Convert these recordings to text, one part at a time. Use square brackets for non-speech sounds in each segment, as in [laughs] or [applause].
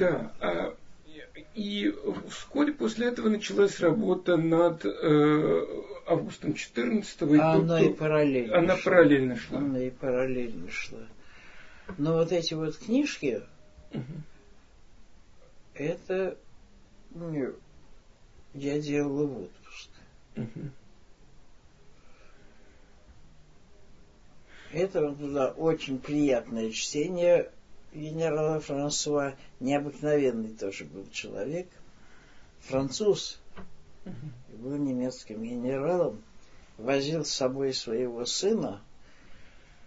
Да. А, и вскоре после этого началась работа над э, Августом XIV. А она и параллельно Она шла. параллельно шла. Она и параллельно шла. Но вот эти вот книжки, угу. это ну, я делала в отпуск. Угу. Это было очень приятное чтение генерала Франсуа. Необыкновенный тоже был человек. Француз. Был немецким генералом. Возил с собой своего сына,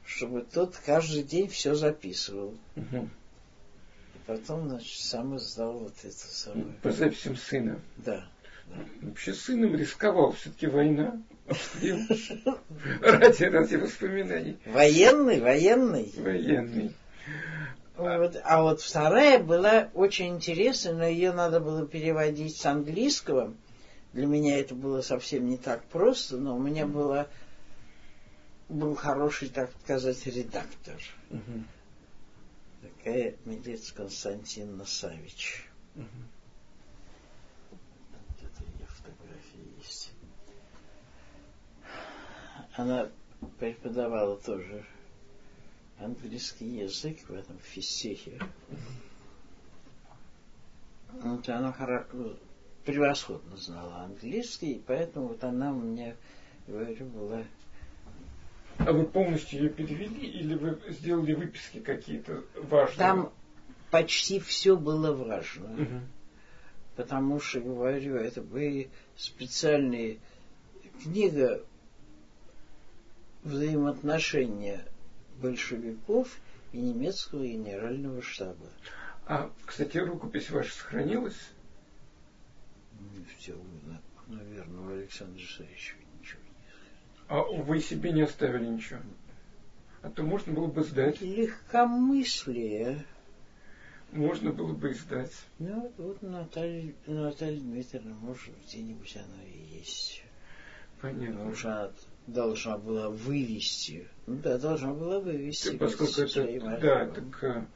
чтобы тот каждый день все записывал. И потом, значит, сам издал вот это самое. По записям сына. Да. Вообще сыном рисковал, все-таки война. [laughs] Ради, ради воспоминаний. Военный, военный. Военный. Вот, а вот вторая была очень интересная, но ее надо было переводить с английского. Для меня это было совсем не так просто, но у меня было, был хороший, так сказать, редактор. Угу. Такая Медец Константин Савич. Угу. она преподавала тоже английский язык в этом физтехе. Вот она превосходно знала английский, поэтому вот она меня, говорю, была... А вы полностью ее перевели или вы сделали выписки какие-то важные? Там почти все было важно. Угу. Потому что, говорю, это были специальные... Книга взаимоотношения большевиков и немецкого генерального штаба. А, кстати, рукопись ваша сохранилась? Все, наверное, у Александра Исаевича ничего не А вы себе не оставили ничего? А то можно было бы сдать. Легкомыслие. Можно было бы издать. Ну, вот Наталья, Наталья Дмитриевна, может, где-нибудь она и есть. Понятно. Уже должна была вывести. Ну да, должна была вывести. Ты, поскольку это, да, так, а,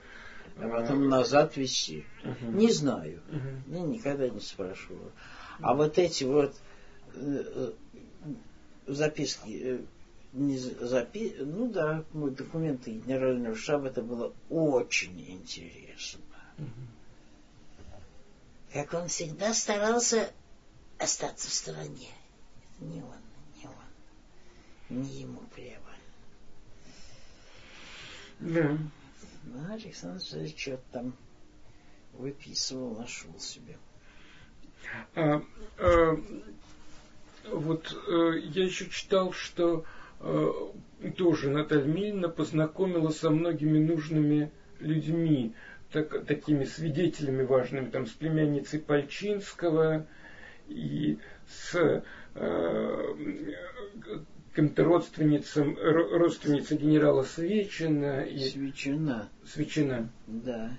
а потом назад вести. Угу. Не знаю. Угу. Я никогда не спрашивала. А вот эти вот э, э записки, э, не запи... ну да, документы генерального штаба, это было очень интересно. Угу. Как он всегда старался остаться в стороне. Это не он не ему плевать. Да. Ну, Александр Александрович что-то там выписывал, нашел себе. А, а, вот а, я еще читал, что а, тоже Наталья Мильна познакомила со многими нужными людьми, так, такими свидетелями важными, там, с племянницей Пальчинского и с э, каким-то родственницам, родственница генерала Свечина. И... Свечина. Свечина. Да.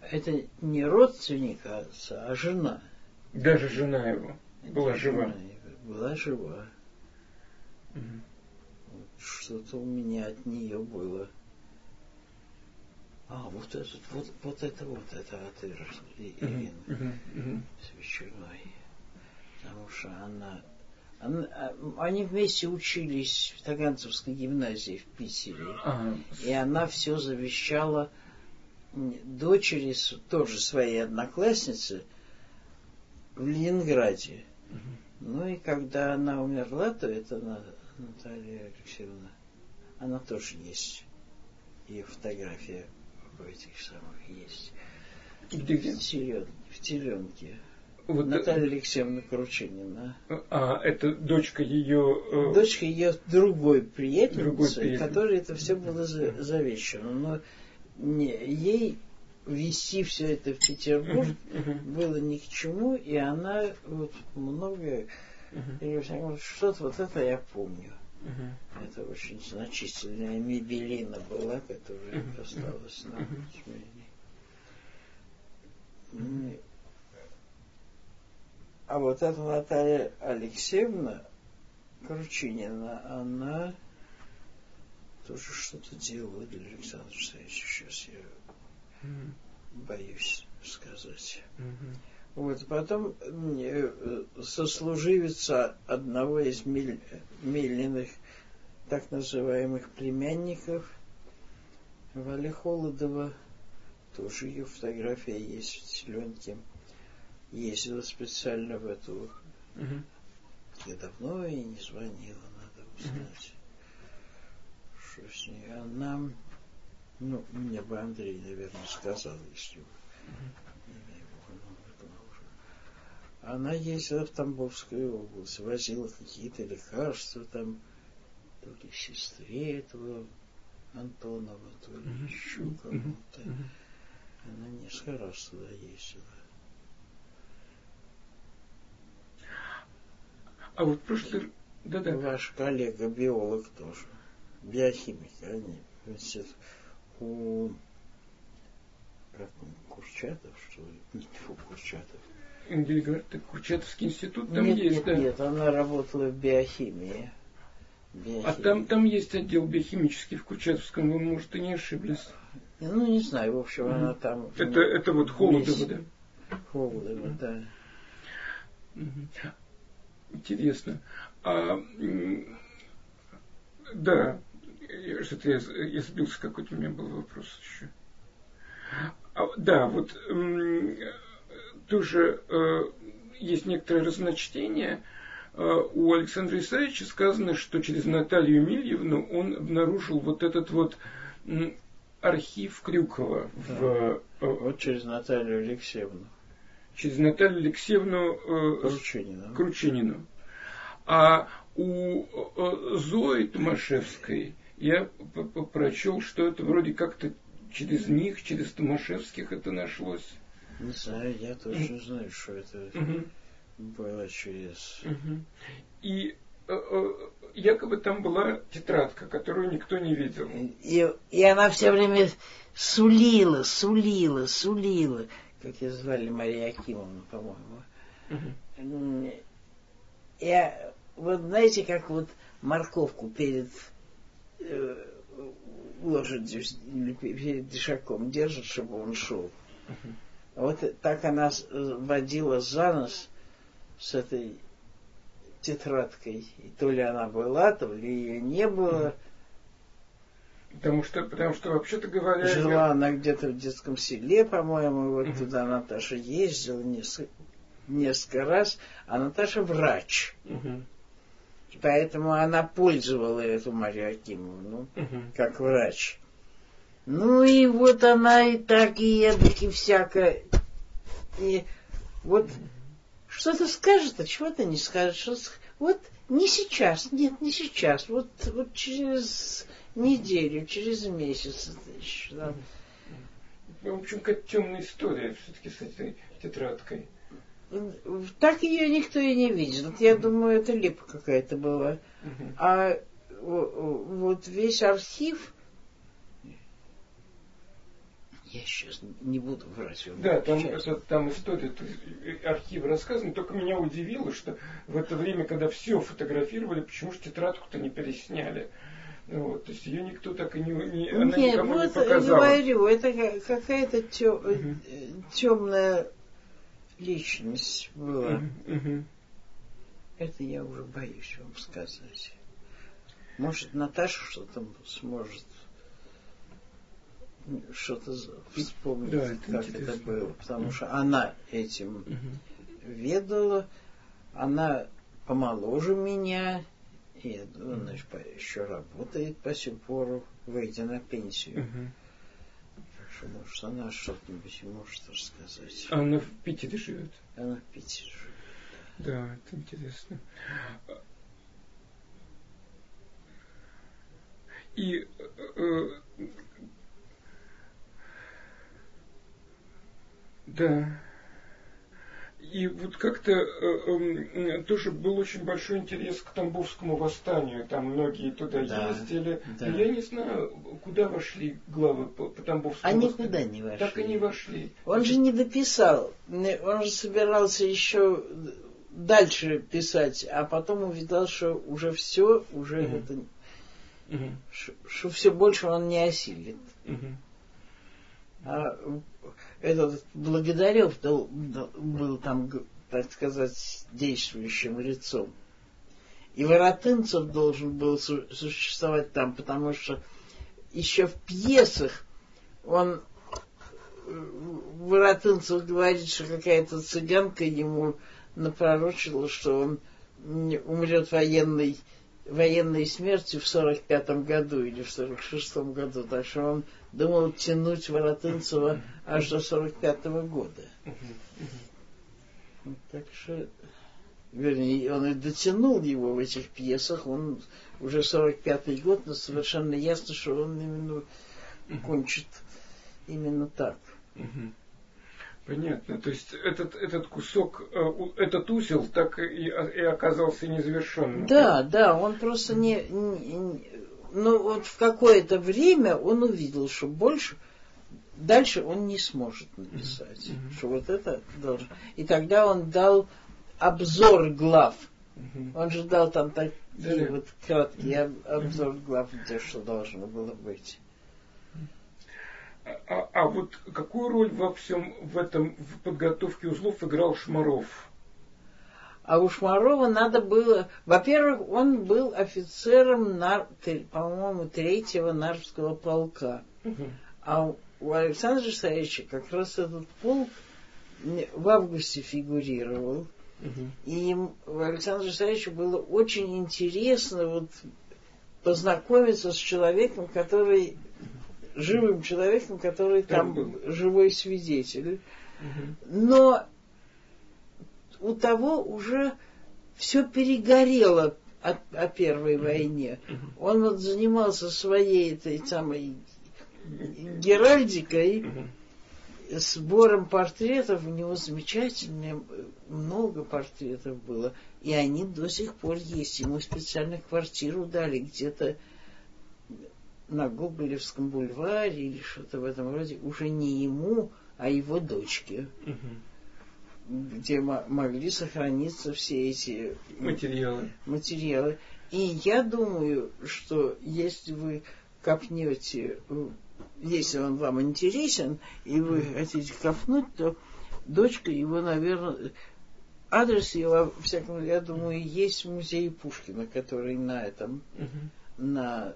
Это не родственник отца, а жена. Даже жена его была Это жива. Была жива. Угу. Вот что-то у меня от нее было. А, вот этот, вот, вот это, вот это от Ирины угу. Свечиной. Потому что она они вместе учились в Таганцевской гимназии в Питере. Ага. И она все завещала дочери, тоже своей одноклассницы, в Ленинграде. Угу. Ну и когда она умерла, то это Наталья Алексеевна, она тоже есть. Ее фотография в этих самых есть. Где? В, телен, в теленке. Вот, Наталья Алексеевна Кручинина. А, это дочка ее... Э, дочка ее другой приятельницы, другой приятель. которой это все было завещено. Но не, ей вести все это в Петербург uh-huh, было ни к чему, и она вот многое... Uh-huh. Что-то вот это я помню. Uh-huh. Это очень значительная мебелина была, которая uh-huh. осталась на uh-huh. А вот эта Наталья Алексеевна Кручинина, она тоже что-то делала для Александра Алексеевича. Сейчас я боюсь сказать. Угу. Вот, потом э, сослуживица одного из Миль, Милиных так называемых племянников Вали Холодова, тоже ее фотография есть в Селенке, ездила специально в эту угу. Я давно ей не звонила, надо узнать, mm-hmm. что с ней. Она, ну, мне бы Андрей, наверное, сказал, если бы она ездила в Тамбовскую область, возила какие-то лекарства там, то ли сестре этого Антонова, то ли еще кому-то. Она несколько раз туда ездила. А вот прошлый... Да-да. Ваш коллега, биолог тоже, биохимик, они значит, у как он, Курчатов, что ли? Фу, Курчатов. Или говорят, Курчатовский институт там нет, есть, нет, да? Нет, она работала в биохимии. биохимии. А там, там есть отдел биохимический в Курчатовском, вы, может, и не ошиблись. Ну, не знаю, в общем, она там... Это, это вот Холодова, да? Холодова, да. Mm-hmm. Интересно. А, да, что-то я, я сбился, какой-то у меня был вопрос еще. А, да, вот тоже э, есть некоторое разночтение. Э, у Александра Исаевича сказано, что через Наталью Емельевну он обнаружил вот этот вот архив Крюкова. Да. В, э, вот через Наталью Алексеевну через Наталью Алексеевну э, Кручинину. Кручинину. А у э, Зои Томашевской я прочел, что это вроде как-то через них, через Томашевских это нашлось. Не знаю, я тоже не знаю, что это угу. было через... Угу. И э, э, якобы там была тетрадка, которую никто не видел. И, и она все время сулила, сулила, сулила как ее звали, Мария Акимовна, по-моему. Uh-huh. Я, вот знаете, как вот морковку перед э, лошадью или перед дешаком держит, чтобы он шел. Uh-huh. Вот так она водила за нос с этой тетрадкой. И то ли она была, то ли ее не было. Потому что, потому что вообще-то говоря... Жила я... она где-то в детском селе, по-моему, вот uh-huh. туда Наташа ездила несколько, несколько раз, а Наташа врач. Uh-huh. Поэтому она пользовала эту Марию Акимовну uh-huh. как врач. Ну и вот она и так, и эдак, и всякое. И вот что-то скажет, а чего-то не скажет. Что вот не сейчас, нет, не сейчас. Вот, вот через неделю, через месяц. Да. В общем, какая темная история все-таки с этой тетрадкой. Так ее никто и не видел. Я думаю, это липа какая-то была. А вот весь архив, я сейчас не буду врать. Да, там, это, там история, архив рассказан. Только меня удивило, что в это время, когда все фотографировали, почему же тетрадку-то не пересняли. Вот, то есть ее никто так и не, не она Нет, никому вот не показала. говорю, это какая-то тем, угу. темная личность была. Угу. Это я уже боюсь вам сказать. Может, Наташа что-то сможет что-то вспомнить, да, это как интересно. это было. Потому что она этим угу. ведала, она помоложе меня, и я думаю, значит, еще работает по сих пор, выйдя на пенсию. Угу. Что, может, она что-нибудь может рассказать. А она в Питере живет? Она в Питере живет. Да, это интересно. И э, да. И вот как-то э, э, тоже был очень большой интерес к Тамбовскому восстанию. Там многие туда да, ездили. Да. Но я не знаю, куда вошли главы по, по Тамбовскому Они восстанию. никуда не вошли. Так и не вошли. Он же не дописал. Он же собирался еще дальше писать, а потом увидал, что уже все, уже угу. это... Угу. Что, все больше он не осилит. Угу. А этот Благодарев был, там, так сказать, действующим лицом. И Воротынцев должен был существовать там, потому что еще в пьесах он Воротынцев говорит, что какая-то цыганка ему напророчила, что он умрет военной, военной смертью в сорок пятом году или в сорок шестом году. Так что он думал тянуть Воротынцева аж до сорок пятого года. Так что, вернее, он и дотянул его в этих пьесах. Он уже сорок пятый год, но совершенно ясно, что он именно кончит именно так. Понятно. То есть этот, этот кусок, э, этот узел так и, и оказался незавершенным. Да, да, он просто не, не... Ну вот в какое-то время он увидел, что больше дальше он не сможет написать. Mm-hmm. Что вот это должно. И тогда он обзор глав. Mm-hmm. Он же дал там такие да, вот краткий mm-hmm. обзор глав, где что должно было быть. А, а вот какую роль во всем в этом в подготовке узлов играл Шмаров? А у Шмарова надо было... Во-первых, он был офицером, нар, по-моему, третьего Нарвского полка. Угу. А у Александра Саевича как раз этот полк в августе фигурировал. Угу. И у Александра Саевича было очень интересно вот познакомиться с человеком, который живым человеком, который там, был живой свидетель. Но у того уже все перегорело от, о Первой войне. Он вот занимался своей этой самой геральдикой, сбором портретов. У него замечательно много портретов было. И они до сих пор есть. Ему специально квартиру дали где-то на Гоголевском бульваре или что-то в этом роде, уже не ему, а его дочке, угу. Где могли сохраниться все эти материалы. материалы. И я думаю, что если вы копнете, если он вам интересен, и вы хотите копнуть, то дочка его, наверное, адрес его, всяком я думаю, есть в музее Пушкина, который на этом, mm на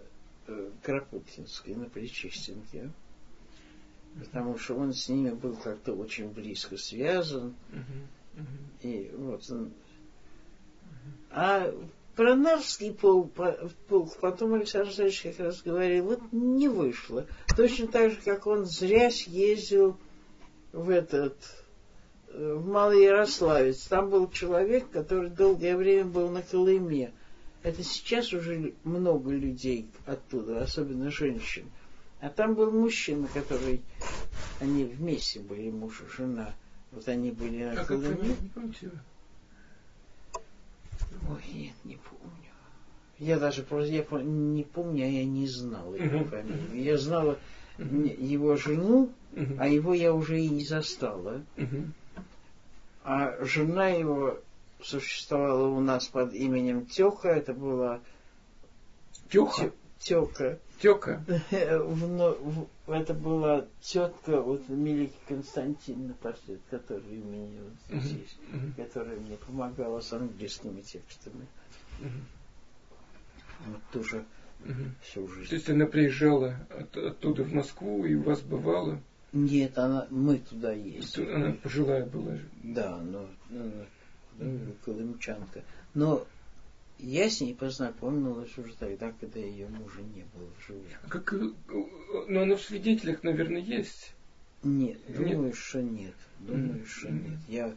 Э, Кропоткинской на Причистенке, потому что он с ними был как-то очень близко связан. И вот он. А про Нарвский полк, полк потом Александр Александрович как раз говорил, вот не вышло. Точно так же, как он зря съездил в этот э, в Малый Ярославец. Там был человек, который долгое время был на Колыме. Это сейчас уже много людей оттуда, особенно женщин. А там был мужчина, который... Они вместе были, муж и жена. Вот они были на Колыме. Ой, нет, не помню. Я даже просто я не помню, а я не знала его фамилию. Я знала его жену, а его я уже и не застала. А жена его существовала у нас под именем Тёха. Это была... Тёха? Тёка. Тёка. [laughs] Это была тетка вот Милики Константиновна, портрет, который у меня вот здесь, которая мне помогала с английскими текстами. Вот тоже всю жизнь. То есть она приезжала от, оттуда в Москву и у вас бывала? Нет, она, мы туда ездили. Она пожилая была. Да, но, но mm. колымчанка. Но я с ней познакомилась уже тогда, когда ее мужа не было в живых. Как, э, но она в свидетелях, наверное, есть? Нет, думаю, нет? что нет. Думаю, mm. что нет. Я...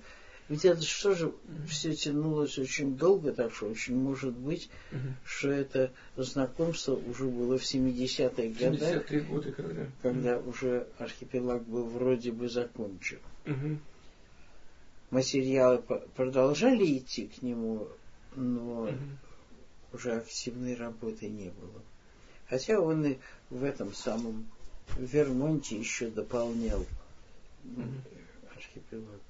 Ведь это что же все тянулось очень долго, так что очень может быть, mm-hmm. что это знакомство уже было в 70-е годы. 70-е годы, когда? Когда mm-hmm. уже архипелаг был вроде бы закончен. Mm-hmm материалы продолжали идти к нему, но угу. уже активной работы не было. Хотя он и в этом самом Вермонте еще дополнял угу. архипелаг.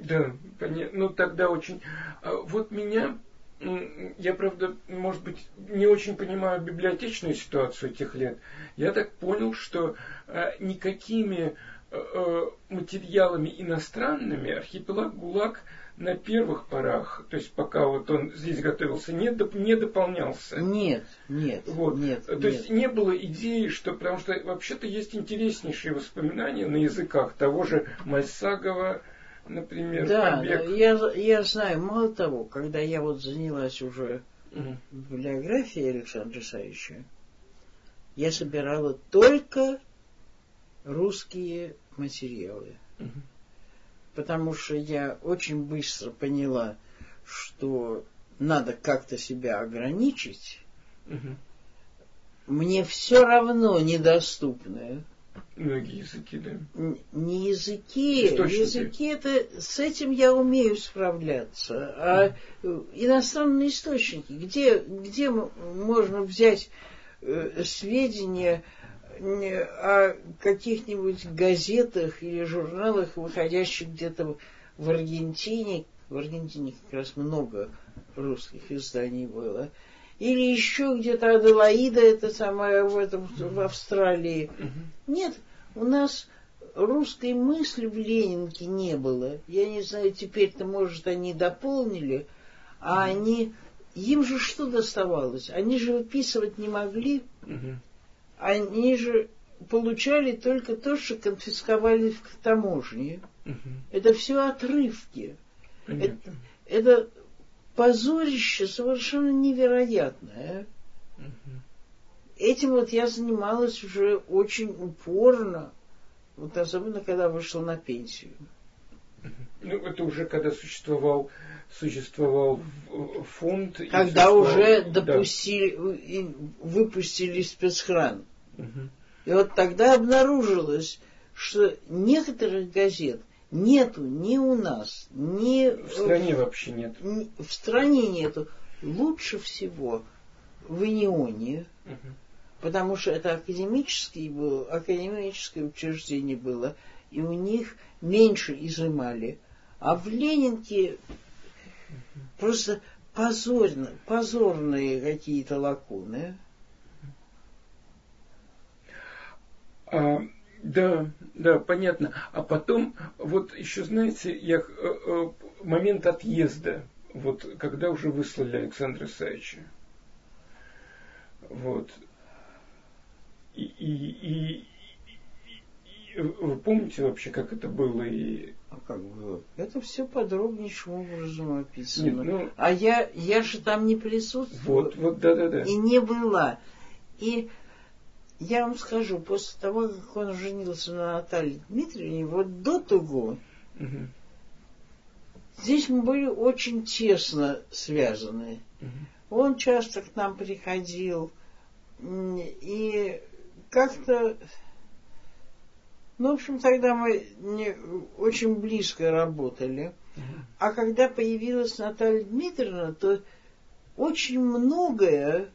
Да, понятно. Ну тогда очень. А вот меня я, правда, может быть, не очень понимаю библиотечную ситуацию этих лет. Я так понял, что э, никакими э, материалами иностранными архипелаг ГУЛАГ на первых порах, то есть пока вот он здесь готовился, не, доп, не дополнялся. Нет, нет, вот. нет. То нет. есть не было идеи, что, потому что вообще-то есть интереснейшие воспоминания на языках того же Мальсагова, например, да, побег. я, я знаю, мало того, когда я вот занялась уже угу. библиографией Александра Исаевича, я собирала только русские материалы. Угу потому что я очень быстро поняла, что надо как-то себя ограничить. Угу. Мне все равно недоступное. Многие языки, да? Не языки, Источники. языки это с этим я умею справляться. А mm. иностранные источники, где, где можно взять э, сведения о каких-нибудь газетах или журналах, выходящих где-то в Аргентине, в Аргентине как раз много русских изданий было, или еще где-то Аделаида, это самое в, этом, в Австралии. Нет, у нас русской мысли в Ленинке не было. Я не знаю, теперь-то, может, они дополнили, а они... Им же что доставалось? Они же выписывать не могли они же получали только то, что конфисковали в таможне. Угу. Это все отрывки. Это, это позорище совершенно невероятное. Угу. Этим вот я занималась уже очень упорно, вот особенно когда вышла на пенсию. Ну, это уже когда существовал существовал фонд. Когда уже допустили, да. выпустили спецхран. И вот тогда обнаружилось, что некоторых газет нету ни у нас, ни в стране вообще нет. В стране нету. Лучше всего в Инионе, угу. потому что это академический был, академическое учреждение было, и у них меньше изымали. А в Ленинке угу. просто позорно, позорные какие-то лакуны. А, да, да, понятно. А потом, вот еще, знаете, я, э, э, момент отъезда, вот когда уже выслали Александра Исаевича. Вот. И, и, и, и вы помните вообще, как это было? И... А как было? Это все подробнейшим образом описано. Нет, ну... А я, я же там не присутствовала. Вот, вот, да, да, да. И не была. И я вам скажу, после того, как он женился на Наталье Дмитриевне, вот до того, угу. здесь мы были очень тесно связаны. Угу. Он часто к нам приходил, и как-то, ну, в общем, тогда мы не, очень близко работали. Угу. А когда появилась Наталья Дмитриевна, то очень многое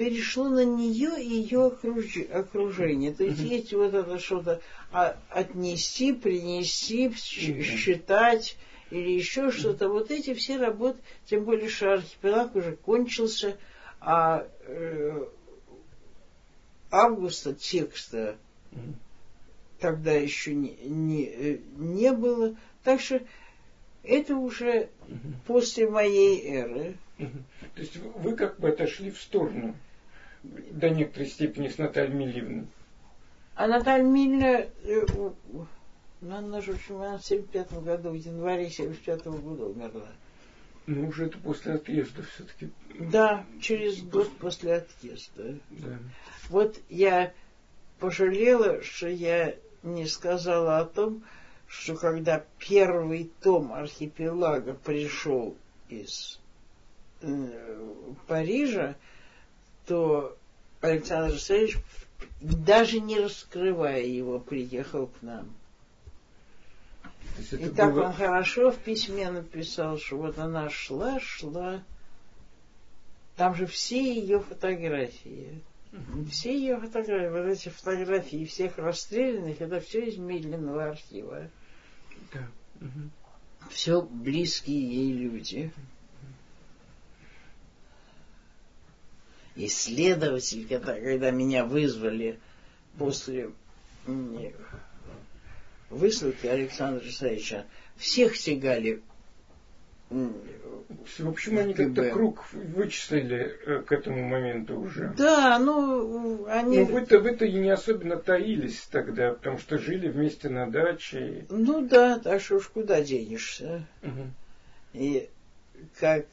перешло на нее и ее окружение. То есть есть вот это что-то а, отнести, принести, считать или еще что-то. Вот эти все работы, тем более, что архипелаг уже кончился, а э, августа текста тогда еще не, не, э, не было. Так что это уже угу. после моей эры. Угу. То есть вы как бы отошли в сторону до некоторой степени с Натальей Мильевной. А Наталья Мильна, э, ну, она же в 75 году, в январе 75 года умерла. Ну, уже это после отъезда все-таки. Да, через год после отъезда. Да. Вот я пожалела, что я не сказала о том, что когда первый том архипелага пришел из э, Парижа, что Александр Алексеевич, даже не раскрывая его, приехал к нам. И так было... он хорошо в письме написал, что вот она шла, шла. Там же все ее фотографии. Все ее фотографии, вот эти фотографии всех расстрелянных, это все из медленного архива. Да. Угу. Все близкие ей люди. Исследователь, когда, когда меня вызвали после высылки Александра Исаевича всех тягали в общем, они как-то круг вычислили э, к этому моменту уже. Да, ну, они... Ну, вы-то, вы-то и не особенно таились тогда, потому что жили вместе на даче. Ну да, так что уж куда денешься. Угу. И как...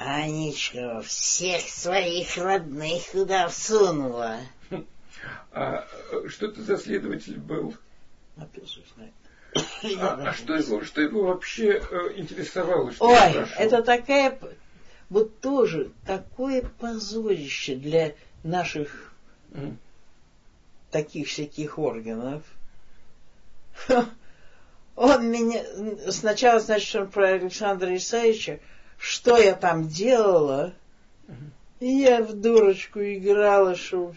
Анечка всех своих родных туда всунула. [laughs] А что это за следователь был? А. А, а что, его, что его вообще э, интересовало? Что Ой, это такая, вот тоже такое позорище для наших mm. таких всяких органов. [laughs] Он меня, сначала, значит, он про Александра Исаевича, что я там делала, и я в дурочку играла, что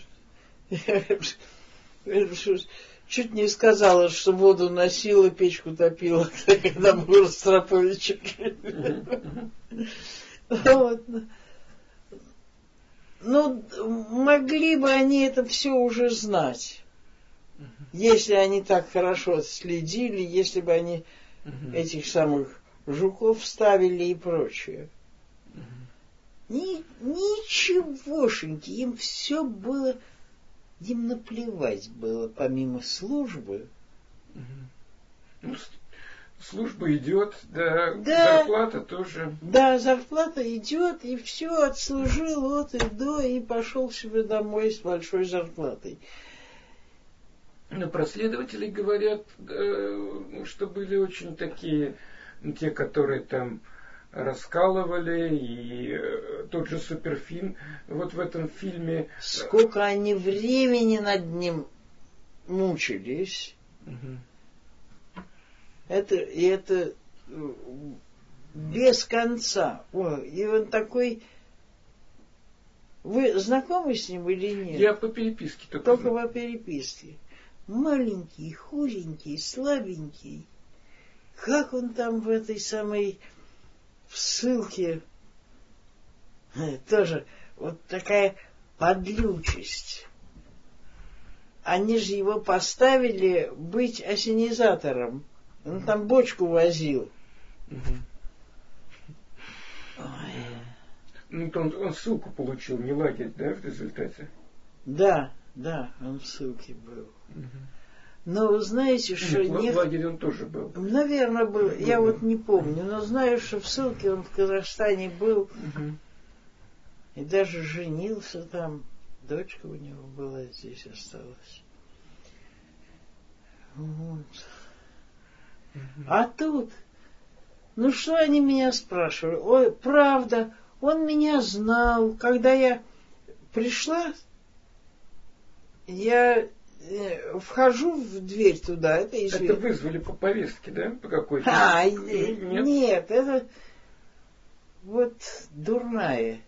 чуть не сказала, что воду носила, печку топила, когда был Ростроповичек. Вот. Ну, могли бы они это все уже знать, если они так хорошо следили, если бы они этих самых жуков ставили и прочее. Ни, ничегошеньки, им все было им наплевать было, помимо службы. Ну, служба идет, да, да, зарплата тоже. Да, зарплата идет, и все, отслужил от и до, и пошел себе домой с большой зарплатой. Но про следователей говорят, что были очень такие, те, которые там раскалывали, и э, тот же Суперфин вот в этом фильме. Э, Сколько они времени над ним мучились. Угу. Это, и это э, без конца. О, и он такой... Вы знакомы с ним или нет? Я по переписке только. Только по переписке. Маленький, худенький, слабенький. Как он там в этой самой в ссылке э, тоже вот такая подлючесть. Они же его поставили быть осенизатором. Он там бочку возил. Ну, он, он ссылку получил, не лагерь, да, в результате? Да, да, он в ссылке был. Угу. Но знаете, что... Нет, не... в лагере он тоже был. Наверное, был. был Я был. вот не помню, но знаю, что в ссылке он в Казахстане был. Угу. И даже женился там. Дочка у него была здесь осталась. Вот. Угу. А тут... Ну что они меня спрашивали? Ой, правда, он меня знал. Когда я пришла, я вхожу в дверь туда, это известно. Это вызвали по повестке, да? По какой-то? А, нет. нет, это вот дурная.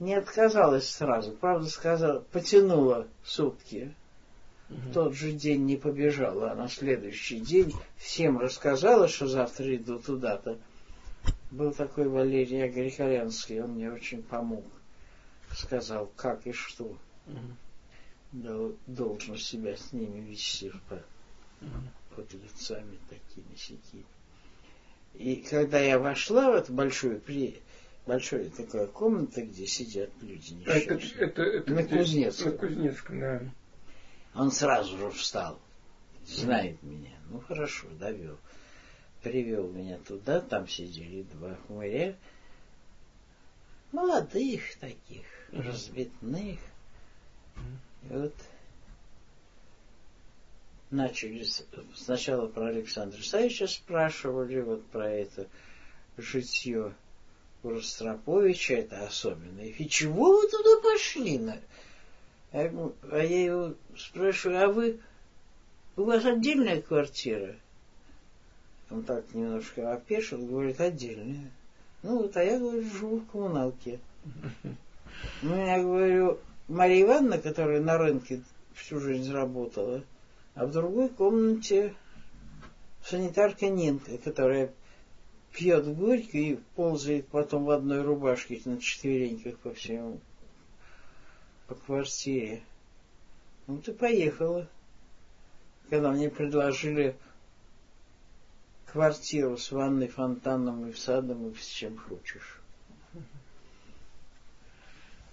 Не отказалась сразу, правда сказала, потянула сутки. Угу. В тот же день не побежала, а на следующий день всем рассказала, что завтра иду туда-то. Был такой Валерий Григорянский, он мне очень помог. Сказал, как и что. Угу должен себя с ними вести по, под лицами такими сякими. И когда я вошла в эту большую при большая такая комната, где сидят люди а это, это, это на? Кузнецком. На Кузнецком, да. Он сразу же встал, знает mm. меня. Ну хорошо, довел. Привел меня туда, там сидели два хмыря, молодых таких, mm. разбитных. Mm. И вот начали сначала про Александра Исаевича спрашивали, вот про это житье у Ростроповича, это особенно. И чего вы туда пошли? На? А, а я его спрашиваю, а вы, у вас отдельная квартира? Он так немножко опешил, говорит, отдельная. Ну вот, а я, говорю, живу в коммуналке. [laughs] Ну, я говорю, Мария Ивановна, которая на рынке всю жизнь работала, а в другой комнате санитарка Нинка, которая пьет горько и ползает потом в одной рубашке на четвереньках по всему, по квартире. Ну, ты поехала. когда мне предложили квартиру с ванной, фонтаном и в садом, и с чем хочешь.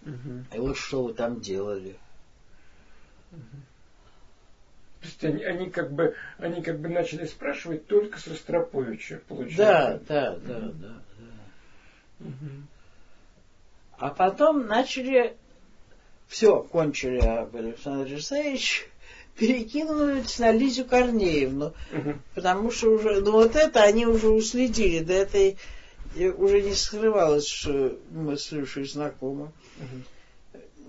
И вот что вы там делали. То есть они, они как бы они как бы начали спрашивать только с Ростроповича, получается. Да, да, да, да. да. Угу. А потом начали все, кончили об Александре Алексеевиче, [laughs] перекинулись на Лизю Корнеевну, угу. потому что уже, ну вот это они уже уследили, до этой уже не скрывалось, что мы с Люшей знакомы.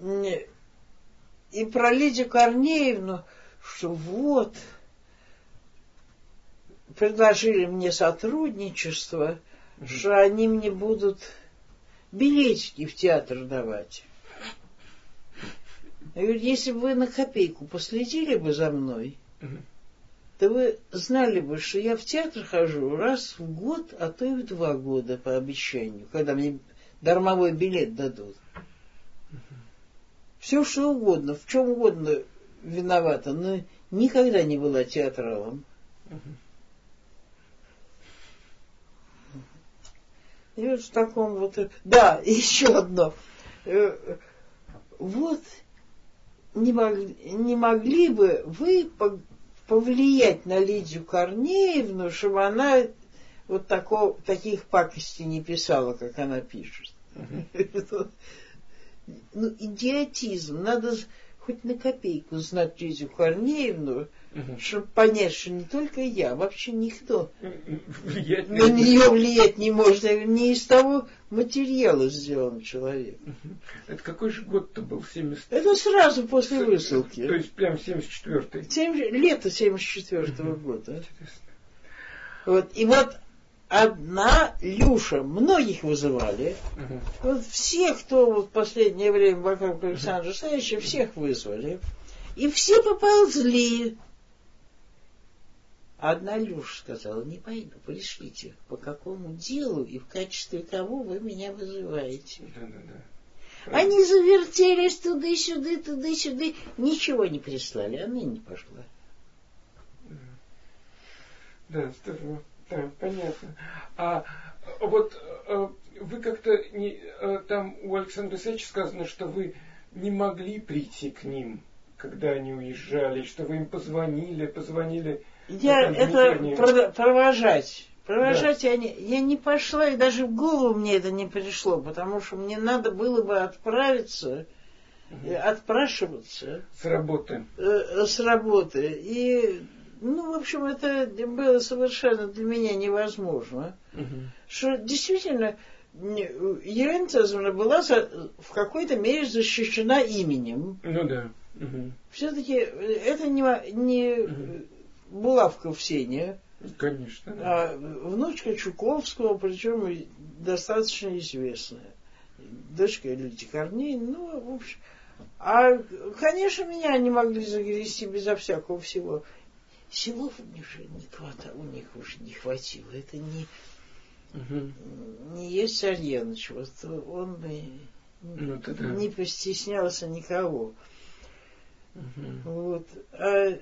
Угу. И про Лидию Корнеевну, что вот, предложили мне сотрудничество, угу. что они мне будут билетики в театр давать. Я говорю, если бы вы на копейку последили бы за мной, угу. То вы знали бы, что я в театр хожу раз в год, а то и в два года по обещанию, когда мне дармовой билет дадут. Все что угодно, в чем угодно виновата, но никогда не была театралом. И вот в таком вот... Да, [laughs] еще одно. Э, вот не могли, не могли бы вы повлиять на Лидию Корнеевну, чтобы она вот такого, таких пакостей не писала, как она пишет. [laughs] Ну, идиотизм. Надо хоть на копейку знать Лидию Корнеевну, угу. чтобы понять, что не только я, вообще никто влиять на нее влиять не может. Не из того материала сделан человек. Это какой же год-то был? 70... Это сразу после высылки. То есть прям 74-й? 7... Лето 74-го года. Вот. И вот одна Люша, многих вызывали. Угу. Вот все, кто вот в последнее время вокруг Александра Александровича, всех вызвали. И все поползли. Одна Люша сказала, не пойду, пришлите, по какому делу и в качестве кого вы меня вызываете. Да, да, да. Они завертелись туда-сюда, туда-сюда, ничего не прислали, она не пошла. Да, здорово. Да, понятно. А вот э, вы как-то не, э, там у Александра Алексеевича сказано, что вы не могли прийти к ним, когда они уезжали, что вы им позвонили, позвонили. Я это провожать. Провожать да. я, не, я не пошла, и даже в голову мне это не пришло, потому что мне надо было бы отправиться, угу. отпрашиваться. С работы. Э, с работы. И ну, в общем, это было совершенно для меня невозможно. Угу. Что действительно Елена Цезаревна была за, в какой-то мере защищена именем. Ну да. Угу. Все-таки это не, не угу. булавка в сене. Конечно. Да. А внучка Чуковского, причем достаточно известная. Дочка Лидии Корней, ну, в общем. А, конечно, меня не могли загрести безо всякого всего. Силов у них не хватало, у них уже не хватило. Это не, угу. не есть Сарьяныч. Вот он бы ну, да. не постеснялся никого. Угу. Вот. А,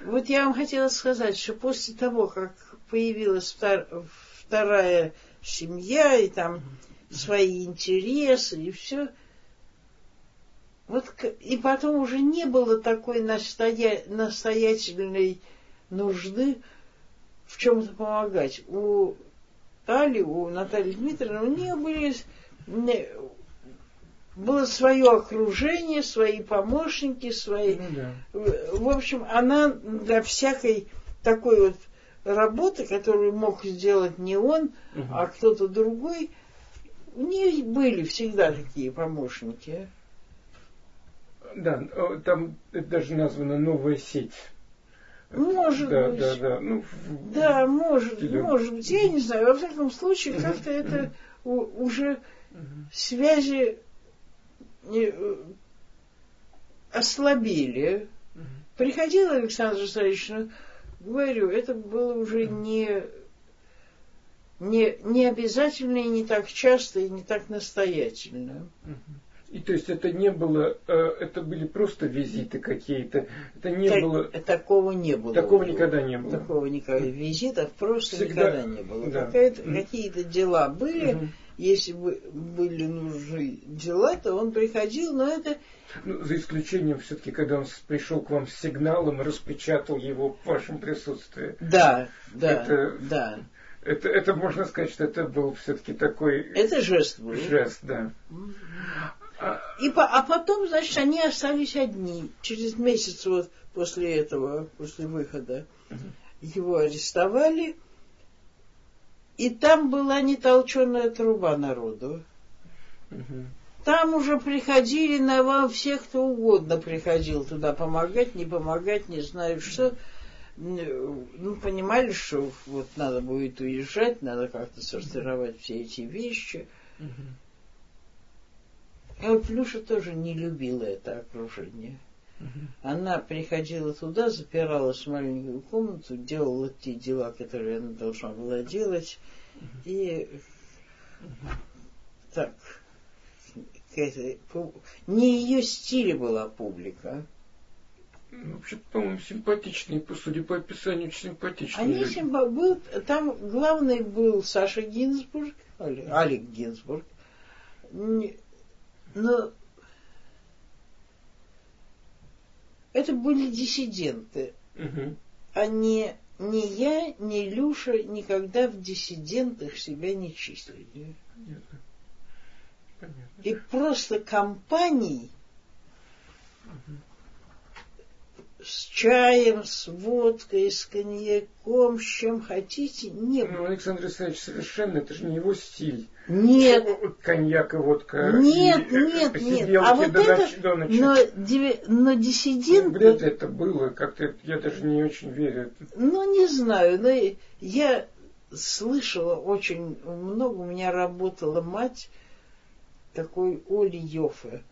вот я вам хотела сказать, что после того, как появилась втор, вторая семья, и там свои интересы, и все, вот, и потом уже не было такой настоя... настоятельной нужды в чем-то помогать. У Али, у Натальи Дмитриевны, у нее были, было свое окружение, свои помощники, свои... Ну, да. В общем, она для всякой такой вот работы, которую мог сделать не он, угу. а кто-то другой, у нее были всегда такие помощники. Да, там это даже названа новая сеть. Может да, быть. Да, да, ну, да, может, или... может быть. Я не знаю. Во всяком случае, как-то это уже связи э, ослабили. Приходил Александр Александрович, но, говорю, это было уже не, не, не обязательно и не так часто, и не так настоятельно. И то есть это не было, э, это были просто визиты какие-то, это не так, было... Такого не было. Такого никогда не было. Такого никогда. Визитов просто Всегда, никогда не было. Да. Какие-то дела были, угу. если бы были нужны дела, то он приходил, но это... Ну, за исключением все-таки, когда он пришел к вам с сигналом и распечатал его в вашем присутствии. Да, да, это, да. Это, это можно сказать, что это был все-таки такой... Это жест был. Жест, да. И, а потом, значит, они остались одни. Через месяц вот после этого, после выхода, его арестовали. И там была нетолченная труба народу. Там уже приходили на вам все, кто угодно приходил туда помогать, не помогать, не знаю что. Ну, понимали, что вот надо будет уезжать, надо как-то сортировать все эти вещи. Угу. А вот Плюша тоже не любила это окружение. Угу. Она приходила туда, запиралась в маленькую комнату, делала те дела, которые она должна была делать, угу. и угу. так, не ее стиле была публика. Ну, вообще, по-моему, симпатичные, судя по описанию, очень симпатичные. Они симпа... был, там главный был Саша Гинзбург, Алик Гинзбург. Но это были диссиденты. Угу. А не, не я, не Люша никогда в диссидентах себя не числили. Понятно. Понятно. И просто компаний угу с чаем, с водкой, с коньяком, с чем хотите, не было. Ну, Александр Александрович, совершенно, это же не его стиль. Нет. Коньяк и водка. Нет, и, нет, нет. А вот это, до ночи. но, но диссиденты... Ну, вряд ли это было, как-то я даже не очень верю. Ну, не знаю, но я слышала очень много, у меня работала мать такой Оли Йофе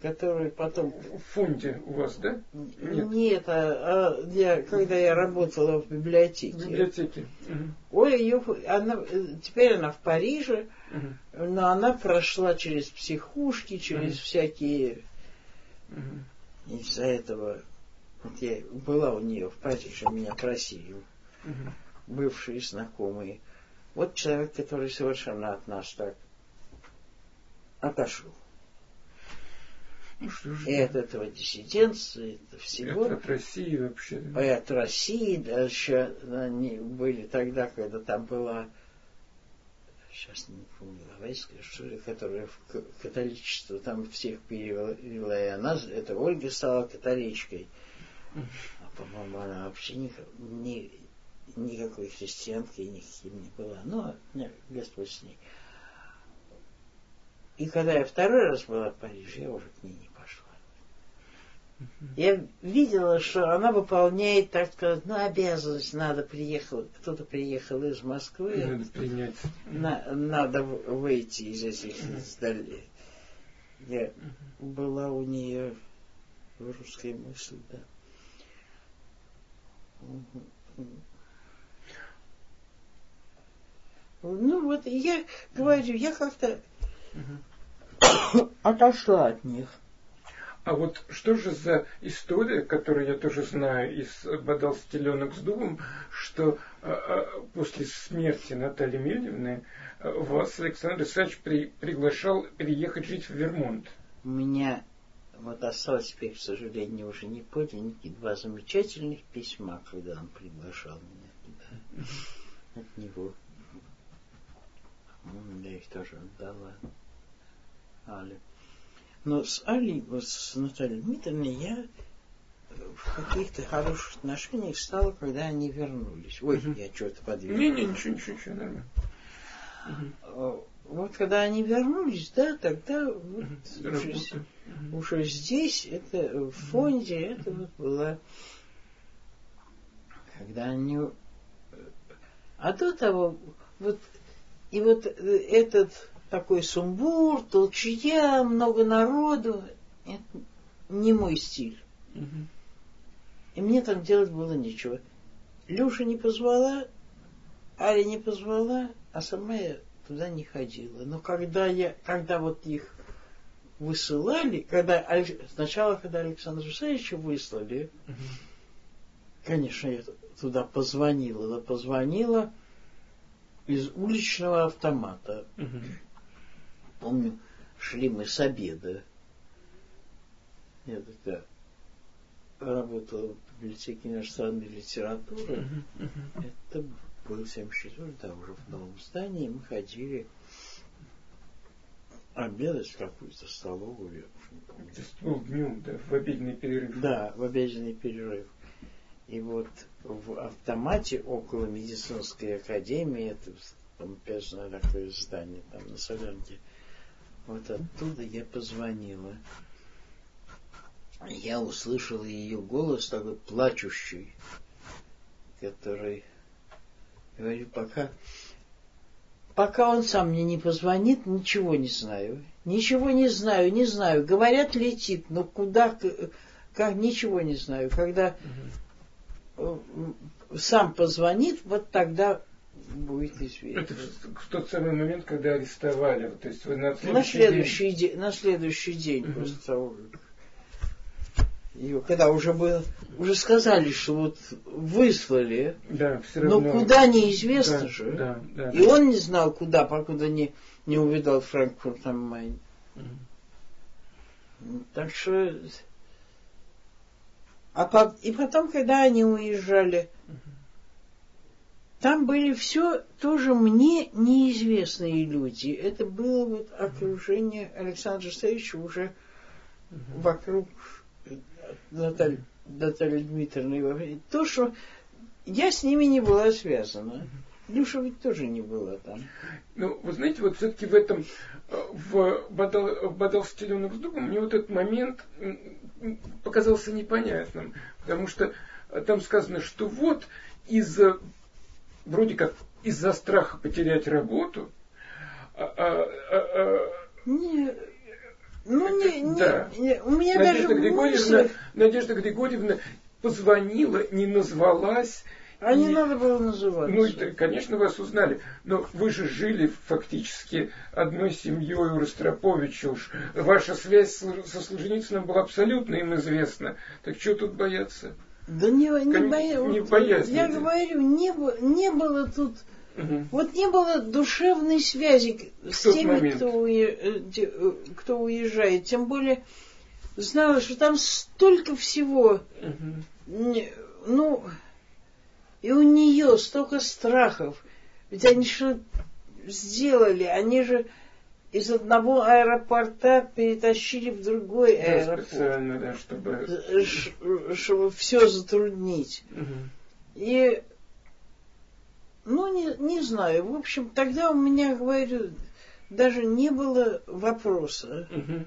который потом... В фонде у вас, да? Нет, Нет а, а я, когда я работала в библиотеке. В библиотеке. Угу. Оля ее, она, теперь она в Париже, угу. но она прошла через психушки, через угу. всякие... Угу. Из-за этого вот я была у нее в Париже, меня просили угу. бывшие знакомые. Вот человек, который совершенно от нас так отошел. Ну, что же, и от этого диссидентства, это всего. Это от России вообще. Да? И от России, да, еще они были тогда, когда там была, сейчас не помню, Лавайская, что ли, которая в католичество там всех перевела, и она, это Ольга стала католичкой. А, по-моему, она вообще ни, ни, никакой христианкой никаким не была. Но, не, Господь с ней. И когда я второй раз была в Париже, я уже к ней не пошла. Я видела, что она выполняет, так сказать, ну, обязанность, надо приехал, кто-то приехал из Москвы. Надо принять. На, надо выйти из этих издалей. Я была у нее в русской мысли, да. Ну вот я говорю, я как-то [coughs] отошла от них. А вот что же за история, которую я тоже знаю из «Бодал стеленок с дубом», что а, а, после смерти Натальи Мельевны а, вас Александр Исааевич при, приглашал переехать жить в Вермонт? У меня вот осталось теперь, к сожалению, уже не подлинники, два замечательных письма, когда он приглашал меня туда, от него. Я их тоже отдала. Али. Но с Али, вот с Натальей Дмитриевной я в каких-то хороших отношениях стала, когда они вернулись. Ой, угу. я что-то подвинул. Не, не, ничего, ничего, ничего, нормально. Угу. Вот когда они вернулись, да, тогда вот уже, уже здесь, это в фонде, это вот было, когда они... А до того, вот, и вот этот такой сумбур, толчья, много народу. Это не мой стиль. Угу. И мне там делать было нечего. Люша не позвала, Аля не позвала, а сама я туда не ходила. Но когда я, когда вот их высылали, когда сначала, когда Александра Алексеевича выслали, угу. конечно, я туда позвонила, да позвонила из уличного автомата. Угу. Помню, шли мы с обеда. Я тогда работала в библиотеке иностранной литературы. Это был 74 да, уже в новом здании. Мы ходили обедать в какую-то столовую, я уже не помню. Это был днем, да, в обеденный перерыв. Да, в обеденный перерыв. И вот в автомате около медицинской академии, это помпезное такое здание там на Солянке, вот оттуда я позвонила. Я услышала ее голос такой плачущий, который говорит, пока Пока он сам мне не позвонит, ничего не знаю. Ничего не знаю, не знаю. Говорят, летит, но куда, как, ничего не знаю. Когда угу. сам позвонит, вот тогда будет известно. Это в тот самый момент, когда арестовали. То есть вы на следующий, на следующий день. день. На следующий день угу. после того, ее, когда уже было, уже сказали, что вот выслали, да, все равно. но куда неизвестно да, же. Да, да, и да. он не знал, куда, покуда не, не увидал Франкфурт на Майн. Угу. Так что... А по, и потом, когда они уезжали. Там были все тоже мне неизвестные люди. Это было вот окружение Александра Савича уже угу. вокруг Наталья, Наталья Дмитриевна, то, что я с ними не была связана. Люша ведь тоже не была там. Ну, вы знаете, вот все-таки в этом, э, в, Бадал, в Бадал с вздохом, мне вот этот момент показался непонятным. Потому что там сказано, что вот из вроде как из-за страха потерять работу, а, а, а, не, ну, не, не, да. не, у меня Надежда даже Григорьевна, мысли... Надежда Григорьевна позвонила, не назвалась. А и... не надо было называться. Ну, это, конечно, вас узнали. Но вы же жили фактически одной семьей у Ростроповича уж. Ваша связь со Солженицыным была абсолютно им известна. Так что тут бояться? Да не, не, боя... не боязнь. Я говорю, не, не было тут Угу. Вот не было душевной связи с теми, кто, уе... Э, э, кто уезжает. Тем более знала, что там столько всего. Угу. Ну, и у нее столько страхов. Ведь они что сделали? Они же из одного аэропорта перетащили в другой да, аэропорт. Специально, да, чтобы... Чтобы все затруднить. Угу. И ну, не, не знаю. В общем, тогда у меня, говорю, даже не было вопроса. Угу.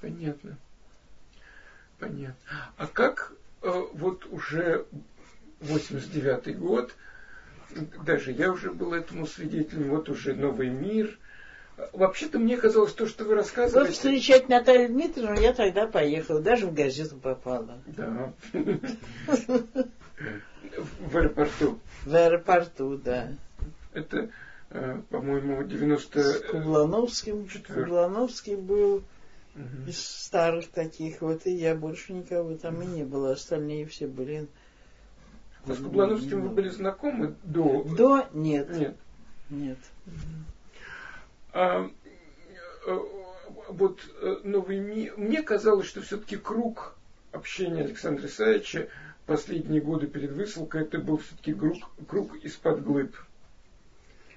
Понятно. Понятно. А как э, вот уже 89-й год, даже я уже был этому свидетелем, вот уже новый мир. Вообще-то мне казалось, то, что вы рассказываете... Вот встречать Наталью Дмитриевну я тогда поехала, даже в газету попала. Да. [laughs] В аэропорту. В аэропорту, да. Это, э, по-моему, 90... С Кублановским. Кублановский был из старых таких вот, и я больше никого там и не было. Остальные все были... А с Кублановским вы были знакомы до... До? Нет. Нет. Нет. А, э, вот э, новый мир... Мне казалось, что все-таки круг общения Александра Исаевича последние годы перед высылкой это был все-таки круг, круг из-под глыб.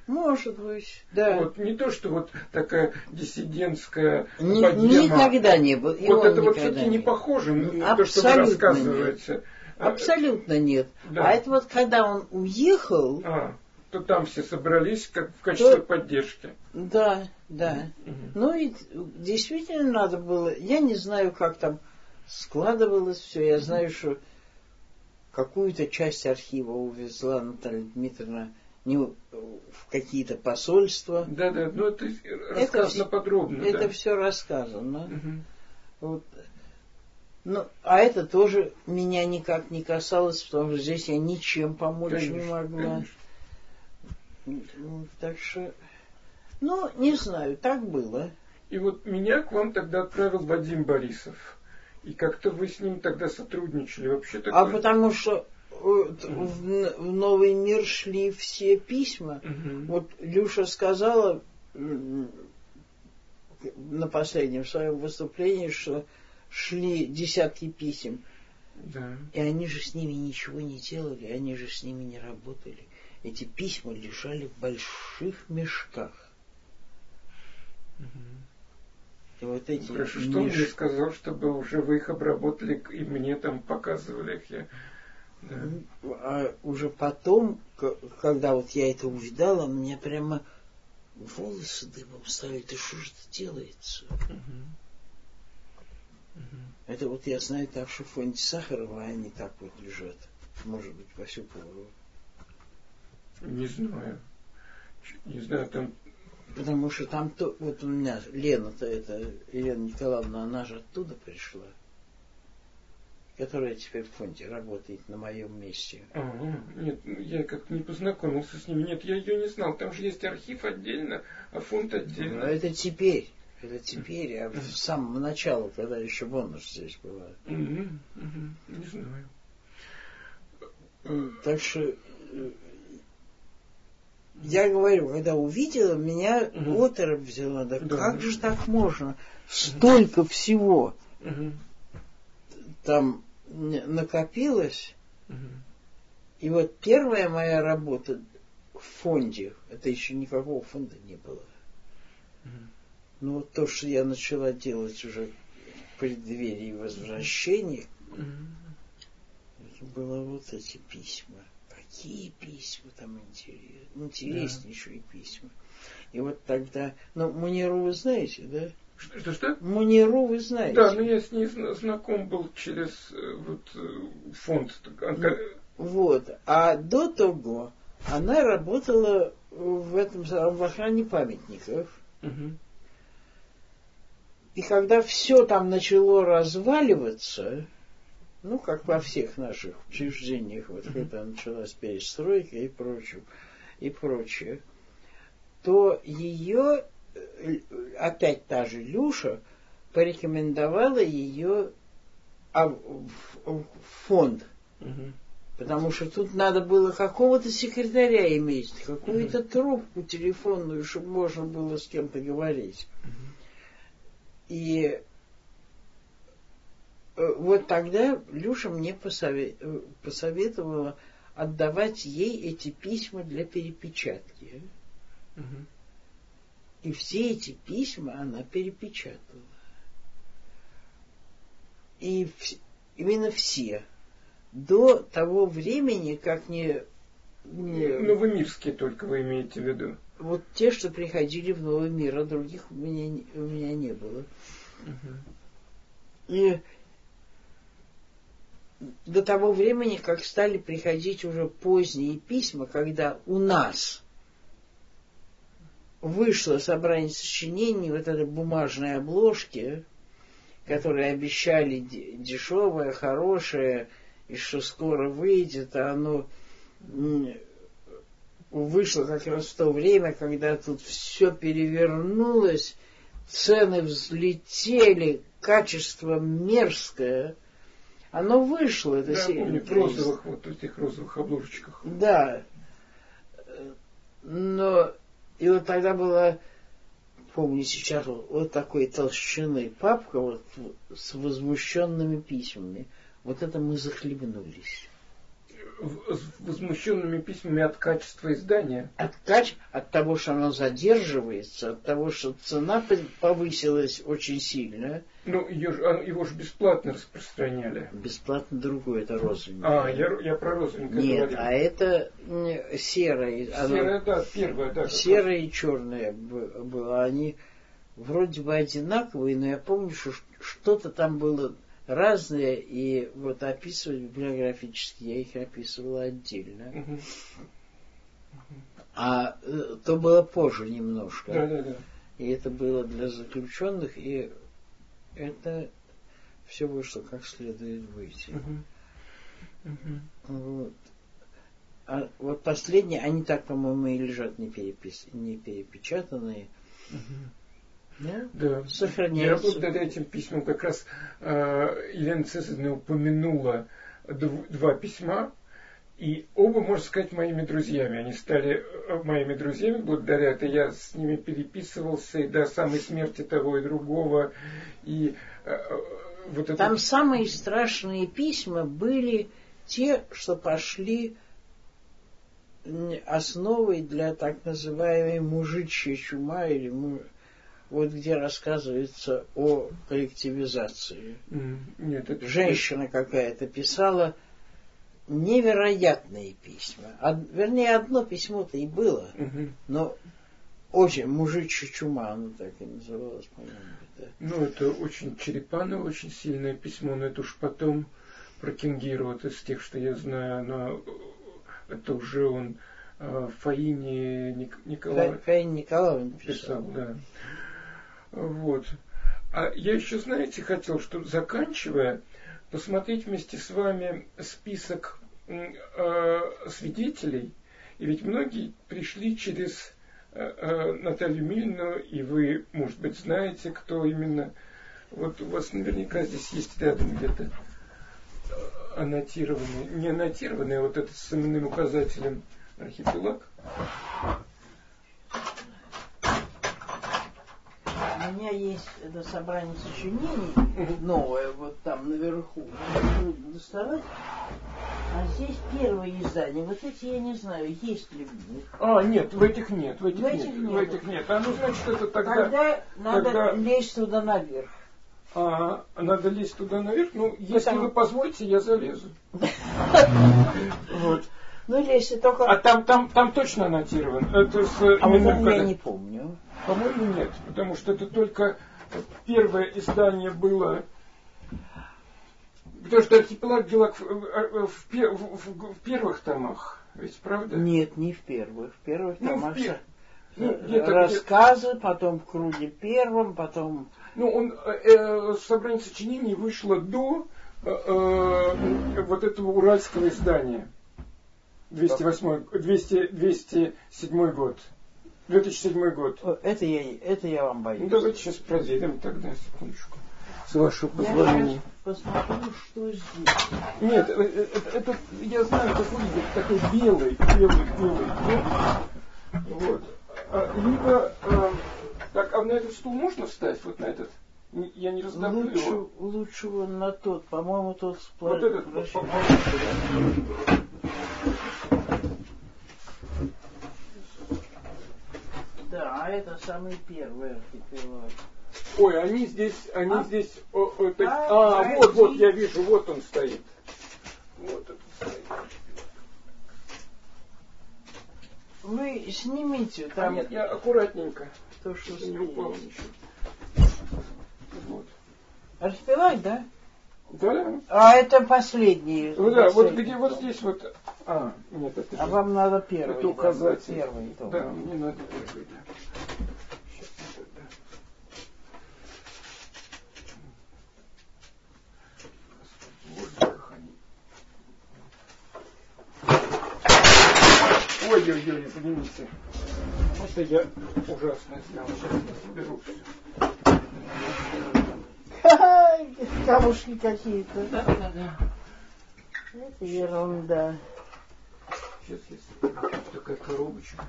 Может быть, да. Вот, не то, что вот такая диссидентская Ни, Никогда не было. Вот это вот все-таки не похоже на то, что вы рассказываете. Нет. Абсолютно нет. Да. А это вот когда он уехал... А, то там все собрались как в качестве то, поддержки. Да, да. Угу. Ну и действительно надо было... Я не знаю, как там складывалось все. Я знаю, что какую-то часть архива увезла Наталья Дмитриевна не в какие-то посольства. Да, да, ну это рассказано это, подробно. Это да. все рассказано. Угу. Вот. Ну, а это тоже меня никак не касалось, потому что здесь я ничем помочь конечно, не могла. Конечно. Так что, ну, не знаю, так было. И вот меня к вам тогда отправил Вадим Борисов. И как-то вы с ним тогда сотрудничали. Вообще такое... А потому что в, в новый мир шли все письма. Угу. Вот Люша сказала на последнем своем выступлении, что шли десятки писем. Да. И они же с ними ничего не делали, они же с ними не работали. Эти письма лежали в больших мешках. Угу. И вот эти Хорошо, что меш... мне сказал, чтобы уже вы их обработали и мне там показывали их. Я да. А уже потом, когда вот я это увидала, мне прямо волосы дымом стали. Да что же это делается? Это вот я знаю так, что в фонде Сахарова они так вот лежат. Может быть, по всю пору. Не знаю. Не знаю, там... Потому что там то, вот у меня Лена-то это, Елена Николаевна, она же оттуда пришла которая теперь в фонде работает на моем месте. Ага, нет, я как-то не познакомился с ними. Нет, я ее не знал. Там же есть архив отдельно, а фонд отдельно. Ну, это теперь. Это теперь, а в самом начале, когда еще бонус здесь была. Не знаю. Так что э, я говорю, когда увидела, меня угу. оторопь взяла. Да, да как же так можно? Столько всего. Угу. Там накопилось. Угу. И вот первая моя работа в фонде, это еще никакого фонда не было. Угу. Ну вот то, что я начала делать уже в преддверии возвращения, угу. это было вот эти письма. Какие письма там интересные, интереснейшие да. письма. И вот тогда, ну, Манеру вы знаете, да? Что, что? Муниру вы знаете. Да, но я с ней знаком был через э, вот, э, фонд. Вот. А до того она работала в этом в охране памятников. Угу. И когда все там начало разваливаться, ну, как во всех наших учреждениях, вот когда началась перестройка и прочее, и прочее, то ее опять та же Люша порекомендовала ее а, в фонд. Угу. Потому что тут надо было какого-то секретаря иметь, какую-то трубку телефонную, чтобы можно было с кем-то говорить. Угу. И э, вот тогда Люша мне э, посоветовала отдавать ей эти письма для перепечатки. Угу. И все эти письма она перепечатала. И в, именно все. До того времени, как не, не... Новомирские только вы имеете в виду? Вот те, что приходили в Новый мир, а других у меня, у меня не было. Угу. И до того времени, как стали приходить уже поздние письма, когда у нас вышло собрание сочинений, вот этой бумажной обложки, которые обещали дешевое, хорошее, и что скоро выйдет, а оно вышло как раз в то время, когда тут все перевернулось, цены взлетели, качество мерзкое. Оно вышло, это да, помню, в розовых, вот этих розовых обложечках. Да. Но и вот тогда была, помню сейчас, вот такой толщины папка вот, с возмущенными письмами. Вот это мы захлебнулись возмущенными письмами от качества издания. От, каче... от того, что оно задерживается, от того, что цена повысилась очень сильно. Ну, ее, а, его же бесплатно распространяли. Бесплатно другое, это розовенькое. А, я, я про розовенькое Нет, говорил. а это серое. Серое, оно... да, первое, да. Серое и черное было. Они вроде бы одинаковые, но я помню, что что-то там было разные, и вот описывать библиографически я их описывала отдельно. А э, то было позже немножко. Да, да, да. И это было для заключенных, и это все вышло как следует выйти. Вот. А вот последние, они так, по-моему, и лежат не, перепис... не перепечатанные. Да? Да. Я благодаря этим письмам как раз э, Елена Цесаревна упомянула дв- два письма, и оба, можно сказать, моими друзьями. Они стали э, моими друзьями благодаря это. Я с ними переписывался и до самой смерти того и другого. И э, э вот это... Там самые страшные письма были те, что пошли основой для так называемой мужичьей чума или вот где рассказывается о коллективизации. Нет, это... Женщина какая-то писала невероятные письма. Од, вернее, одно письмо-то и было, угу. но очень мужичья чума, оно так и называлось, по-моему. Да. Ну, это очень черепаново, очень сильное письмо, но это уж потом про Кингиру, вот из тех, что я знаю, но это уже он э, Фаине Ник, Николаевне Фаине Николаевне писал. писал да. Вот. А я еще, знаете, хотел, что заканчивая, посмотреть вместе с вами список э, свидетелей. И ведь многие пришли через э, э, Наталью Мильну, и вы, может быть, знаете, кто именно. Вот у вас наверняка здесь есть рядом где-то э, аннотированный, не аннотированный, а вот этот с именным указателем архипелаг. У меня есть это собрание сочинений [laughs] новое, вот там наверху. Доставать. А здесь первое издание. Вот эти я не знаю, есть ли в них. А, нет, в этих нет. В этих, в этих нет, нет. В этих нет. А ну, значит, это тогда... Тогда надо тогда... лезть туда наверх. А, надо лезть туда наверх? Ну, если Потому... вы позволите, я залезу. [laughs] Вот. Ну, если только... А там, там, там точно аннотирован? Это с а вот я не помню. По-моему, нет, потому что это только первое издание было Потому что архипелаг Гелак в, в, в, в первых томах, ведь правда? Нет, не в первых. В первых ну, томах в пер... ну, рассказы, где... потом в круге первом, потом... Ну, он, э, собрание сочинений вышло до э, э, вот этого уральского издания. 208, 200, 207 год. 2007 год. Это я, это я вам боюсь. Ну, давайте сейчас проверим тогда, секундочку. С вашего позволения. Я посмотрю, что здесь. Нет, это, э, это, это я знаю, как выглядит такой белый, белый, белый. Вот. вот. А, либо, а, так, а на этот стул можно встать, вот на этот? Я не раздавлю лучше, его. Лучше вон на тот, по-моему, тот сплав. Вот этот. Да, а это самый первый архипелаг. Ой, они здесь, они а? здесь, о, о, так, а, а, вот, вот, я вижу, вот он стоит. Вот он стоит. Вы снимите а там. А нет, я аккуратненько. То, что не упал ничего. Вот. Архипелаг, да? Да. А это последний. Ну да, вот где вот здесь вот. А, нет, это. А же, вам надо первый. Это указатель. Да, первый. Да, да, мне надо первый, да. Ой-ой-ой, поднимите. Это я ужасно сделал. Сейчас я соберу все. Камушки какие-то. Да, да, да. Это ерунда. Сейчас есть такая коробочка.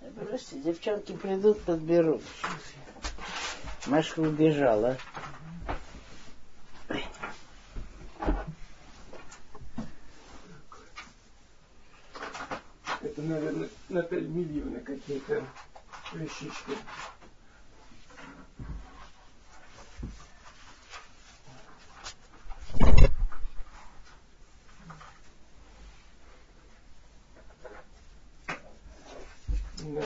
Бросьте, девчонки придут, подберут. Машка убежала. Это, наверное, Наталья Мильевна какие-то вещички. Да.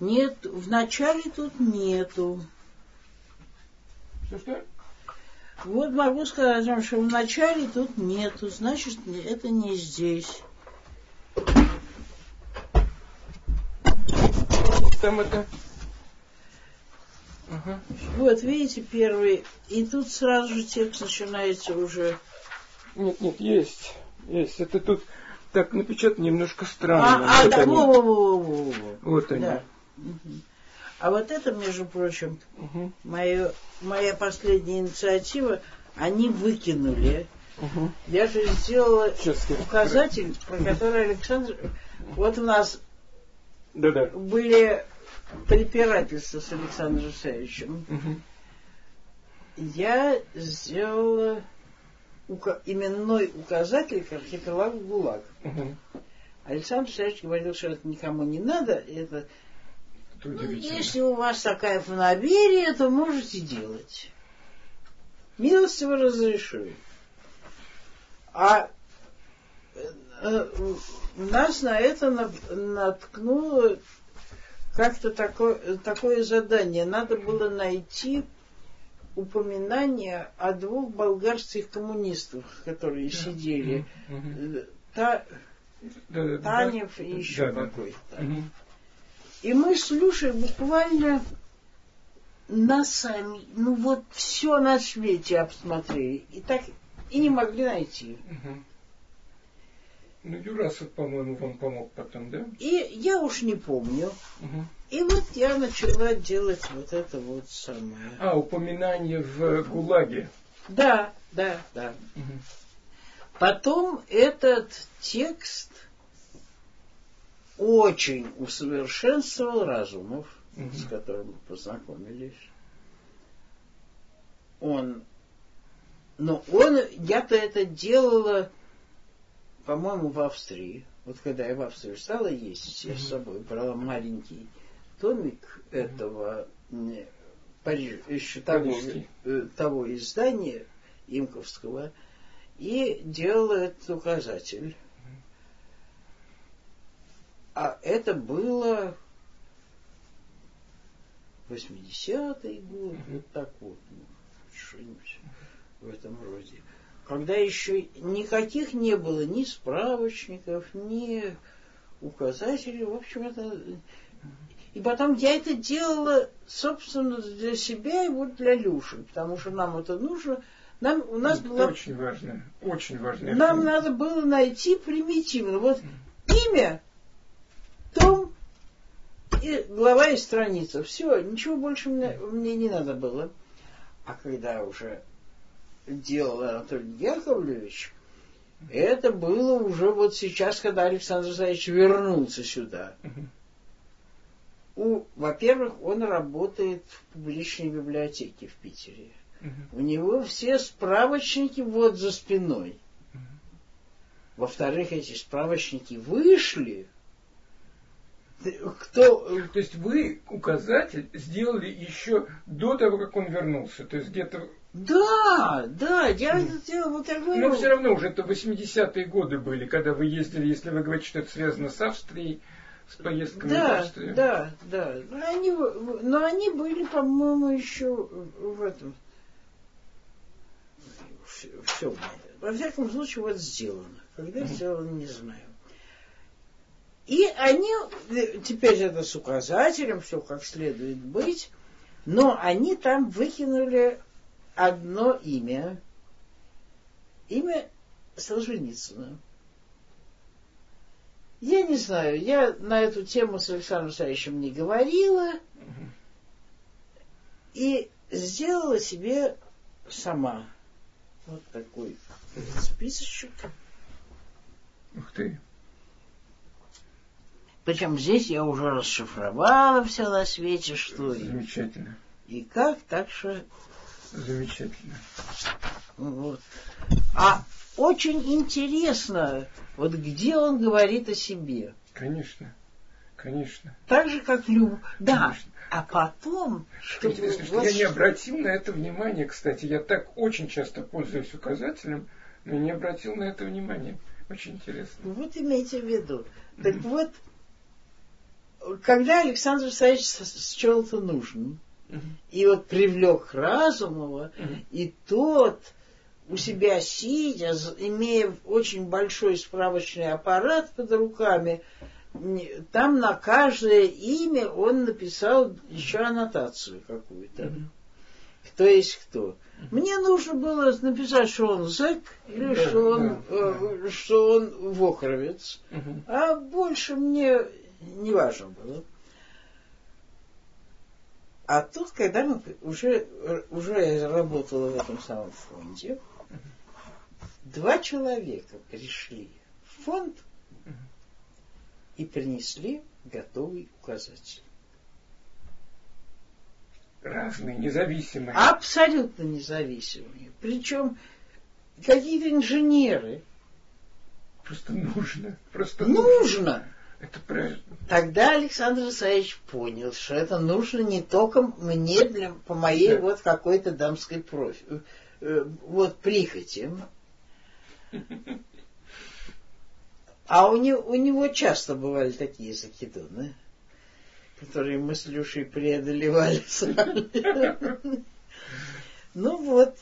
Нет, в начале тут нету. Что-что? Вот могу сказать вам, что в начале тут нету, значит, это не здесь. Там это... Ага. Вот, видите, первый. И тут сразу же текст начинается уже. Нет, нет, есть. есть. Это тут так напечатано немножко странно. А, вот а, они. Во, во, во, во, во. Вот они. Да. А вот это, между прочим, угу. моя, моя последняя инициатива, они выкинули. Угу. Я же сделала Сейчас, указатель, про который Александр... Вот у нас да -да. были препирательства с Александром Савичем. Угу. Я сделала ука- именной указатель к архипелагу ГУЛАГ. Угу. Александр Савич говорил, что это никому не надо, это ну, если у вас такая фанаберия, то можете делать. Милостиво разрешаю. А э, нас на это наткнуло как-то такое, такое задание. Надо было найти упоминание о двух болгарских коммунистах, которые сидели. Та, Танев и еще какой-то. И мы слушаем буквально на сами, ну вот все на свете обсмотрели. И так и не могли найти. Угу. Ну, Юрасов, по-моему, вам помог потом, да? И я уж не помню. Угу. И вот я начала делать вот это вот самое. А, упоминание в ГУЛАГе. Да, да, да. Угу. Потом этот текст очень усовершенствовал разумов, угу. с которыми мы познакомились. Он, но он, я-то это делала, по-моему, в Австрии. Вот когда я в Австрии стала есть, я с собой брала маленький томик этого Париж, еще того, э, того издания Имковского и делала этот указатель. А это было 80-й год, вот так вот, ну, что-нибудь в этом роде. Когда еще никаких не было ни справочников, ни указателей, в общем, это... И потом я это делала, собственно, для себя и вот для Люши, потому что нам это нужно. Нам, у нас это было... Очень важно, очень важно. Нам надо было найти примитивно. Вот имя том и глава и страница. Все, ничего больше мне, мне не надо было. А когда уже делал Анатолий Яковлевич, это было уже вот сейчас, когда Александр Зайч вернулся сюда. У, во-первых, он работает в публичной библиотеке в Питере. У него все справочники вот за спиной. Во-вторых, эти справочники вышли кто... То есть вы указатель сделали еще до того, как он вернулся. То есть где-то... Да, да, я это сделала, вот говорю. Но все равно уже это 80-е годы были, когда вы ездили, если вы говорите, что это связано с Австрией, с поездками да, в Австрию. Да, да, но они, но они были, по-моему, еще в этом. Все, все. Во всяком случае, вот сделано. Когда сделано, не знаю. И они, э, теперь это с указателем, все как следует быть, но они там выкинули одно имя. Имя Солженицына. Я не знаю, я на эту тему с Александром Савичем не говорила и сделала себе сама вот такой списочек. Ух ты. Причем здесь я уже расшифровала все на свете, что Замечательно. И, и как, так что... Замечательно. Вот. А очень интересно, вот где он говорит о себе. Конечно. Конечно. Так же, как Люб. Да. Конечно. А потом... Что интересно, что я не обратил на это внимание, кстати. Я так очень часто пользуюсь указателем, но не обратил на это внимание. Очень интересно. Вот имейте в виду. Так вот, когда Александр Савич счел это нужным, uh-huh. и вот привлек Разумова, uh-huh. и тот у себя сидя, имея очень большой справочный аппарат под руками, там на каждое имя он написал еще аннотацию какую-то. Кто есть кто. Мне нужно было написать, что он зэк или да, что, он, да, э, да. что он вохровец. Угу. А больше мне не важно было. А тут, когда мы уже, уже работала в этом самом фонде, два человека пришли в фонд и принесли готовый указатель. Разные, независимые. Абсолютно независимые. Причем какие-то инженеры. Просто нужно. Просто нужно. нужно. Это правильно. Тогда Александр Исаевич понял, что это нужно не только мне, для, по моей да. вот какой-то дамской профи, э, вот прихоти. А у него, у него часто бывали такие закидоны, которые мы с Люшей преодолевали [laughs] сами. Ну вот.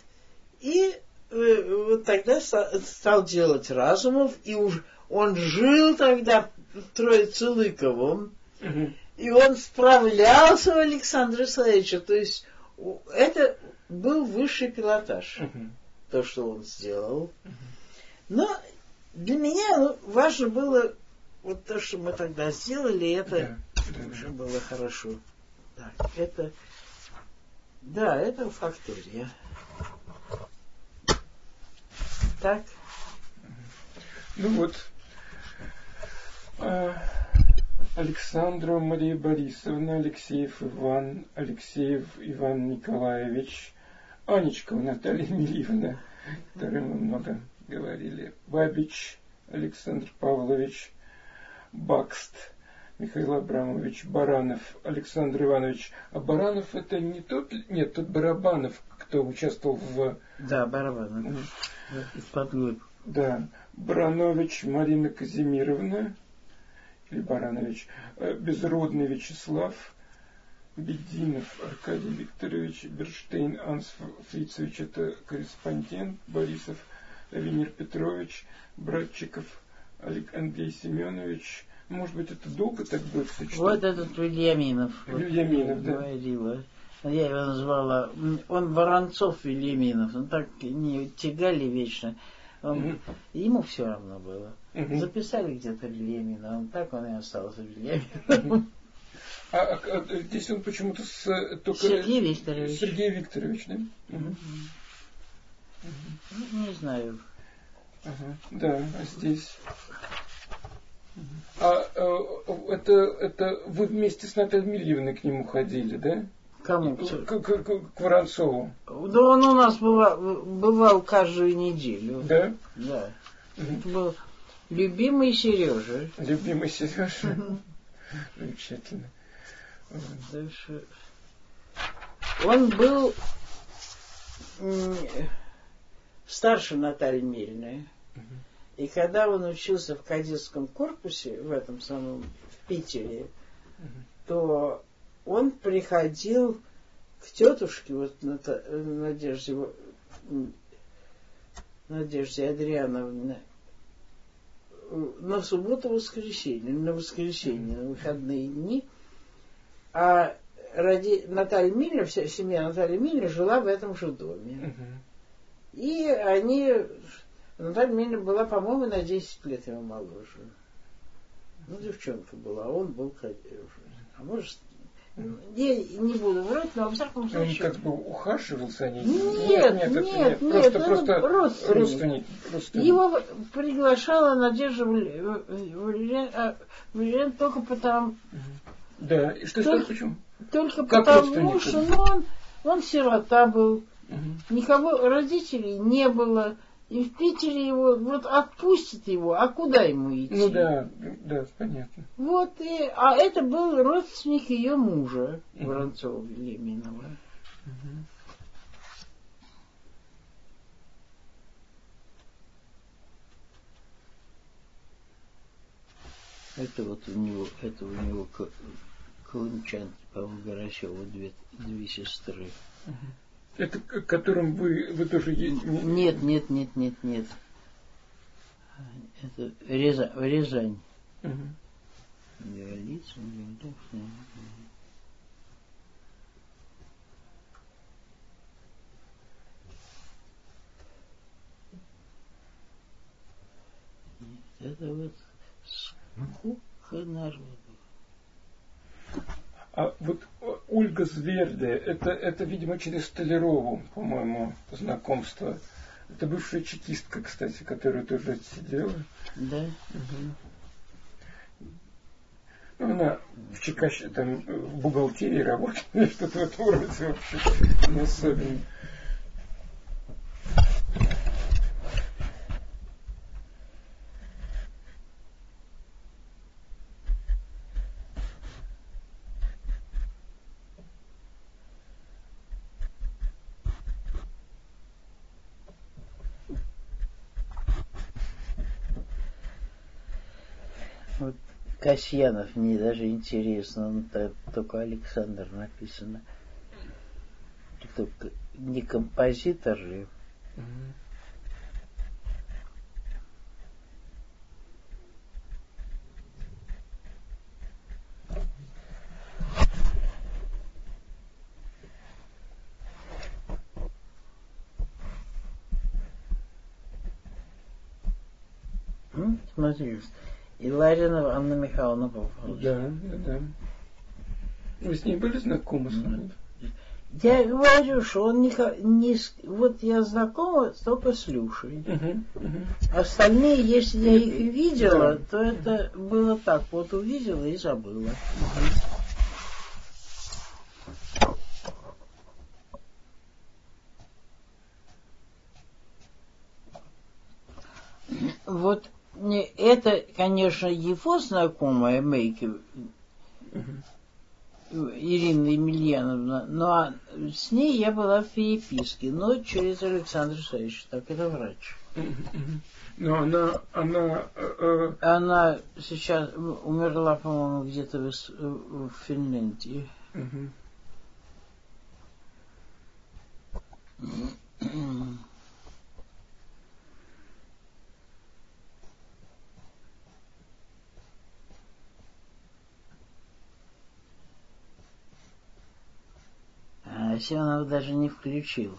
И э, вот тогда стал делать Разумов, и уж он жил тогда Троицелыковым, угу. и он справлялся у Александра Исаевича. То есть это был высший пилотаж, угу. то, что он сделал. Угу. Но для меня ну, важно было вот то, что мы тогда сделали, это да. уже было хорошо. Так, это, да, это фактория. Так. Ну вот, а, Александра Мария Борисовна, Алексеев Иван, Алексеев Иван Николаевич, Анечкова Наталья Мильевна, которой мы много говорили, Бабич Александр Павлович, Бакст Михаил Абрамович, Баранов Александр Иванович. А Баранов это не тот, нет, тот Барабанов, кто участвовал в... Да, Барабанов, из-под Да, Баранович Марина Казимировна, или Баранович, э, Безродный Вячеслав, Бединов Аркадий Викторович, Берштейн Анс Фрицевич, это корреспондент, Борисов Венер Петрович, Братчиков Андрей Семенович, может быть, это долго так будет сочетать? Вот этот Вильяминов. Вильяминов, вот, да. Говорила. Я его назвала. Он Воронцов Вильяминов. Он так не тягали вечно. Ему все равно было. Записали где-то Вильямина, он так он и остался Вильямином. [laughs] А, а, а здесь он почему-то с только Сергей Викторович. Сергей Викторович, да? Угу. Угу. Не знаю. Ага, да, а здесь. А, а это, это вы вместе с Натальей Мильевной к нему ходили, да? Кому? К, к, к, к Воронцову. Да он у нас бывал, бывал каждую неделю. Да? Да. Угу. был любимый Сережа. Любимый Сережа. [laughs] Замечательно. Дальше. Он был старше Натальи Мильной. И когда он учился в кадетском корпусе, в этом самом, в Питере, то он приходил к тетушке, вот Надежде, Надежде Адриановне, на субботу-воскресенье, на воскресенье, на выходные дни. А ради Наталья Миллер, вся семья Натальи Миллер жила в этом же доме. И они... Наталья Миллер была, по-моему, на 10 лет его моложе. Ну, девчонка была, а он был, а может, я не буду врать, но во всяком случае... Он как бы ухаживал за ней? Нет, нет, нет, нет, нет просто, просто родственник. родственник. родственник. Его приглашала Надежда Валерьян только потому... Да, и что, только, что, почему? Только как потому, что ну, он, он сирота был, угу. никого, родителей не было, и в Питере его вот отпустят его, а куда ему идти? Ну да, да, понятно. Вот и, а это был родственник ее мужа, угу. Воронцова Леминова. Угу. Это вот у него, это у него Колымчан, по-моему, Горощева, две, две сестры. Угу. Это к которым вы, вы тоже едете? Нет, нет, нет, нет, нет. Это Рязань. Рязань. Угу. Где родиться, где. Это вот сколько народу. А вот Ольга Зверде, это, это, видимо, через Столярову, по-моему, знакомство. Это бывшая чекистка, кстати, которая тоже отсидела. Да. Угу. Ну, она в Чекаще, там, в бухгалтерии работает, [laughs] что-то в этом роде вообще не особенно. Касьянов мне даже интересно, он только Александр написано. Только не композитор же. Смотри, и Ларина Анна Михайловна Павловна. Да, да, да. Вы с ней были знакомы? Mm. Я говорю, что он не, не... Вот я знакома только с Люшей. Uh-huh, uh-huh. Остальные, если я их видела, то это было так. Вот увидела и забыла. Вот это, конечно, его знакомая Мейки, Ирина Емельяновна, но с ней я была в переписке, но через Александра Саевича, так это врач. Но она, она, э, э, она сейчас умерла, по-моему, где-то в, в Финляндии. Асенов даже не включил.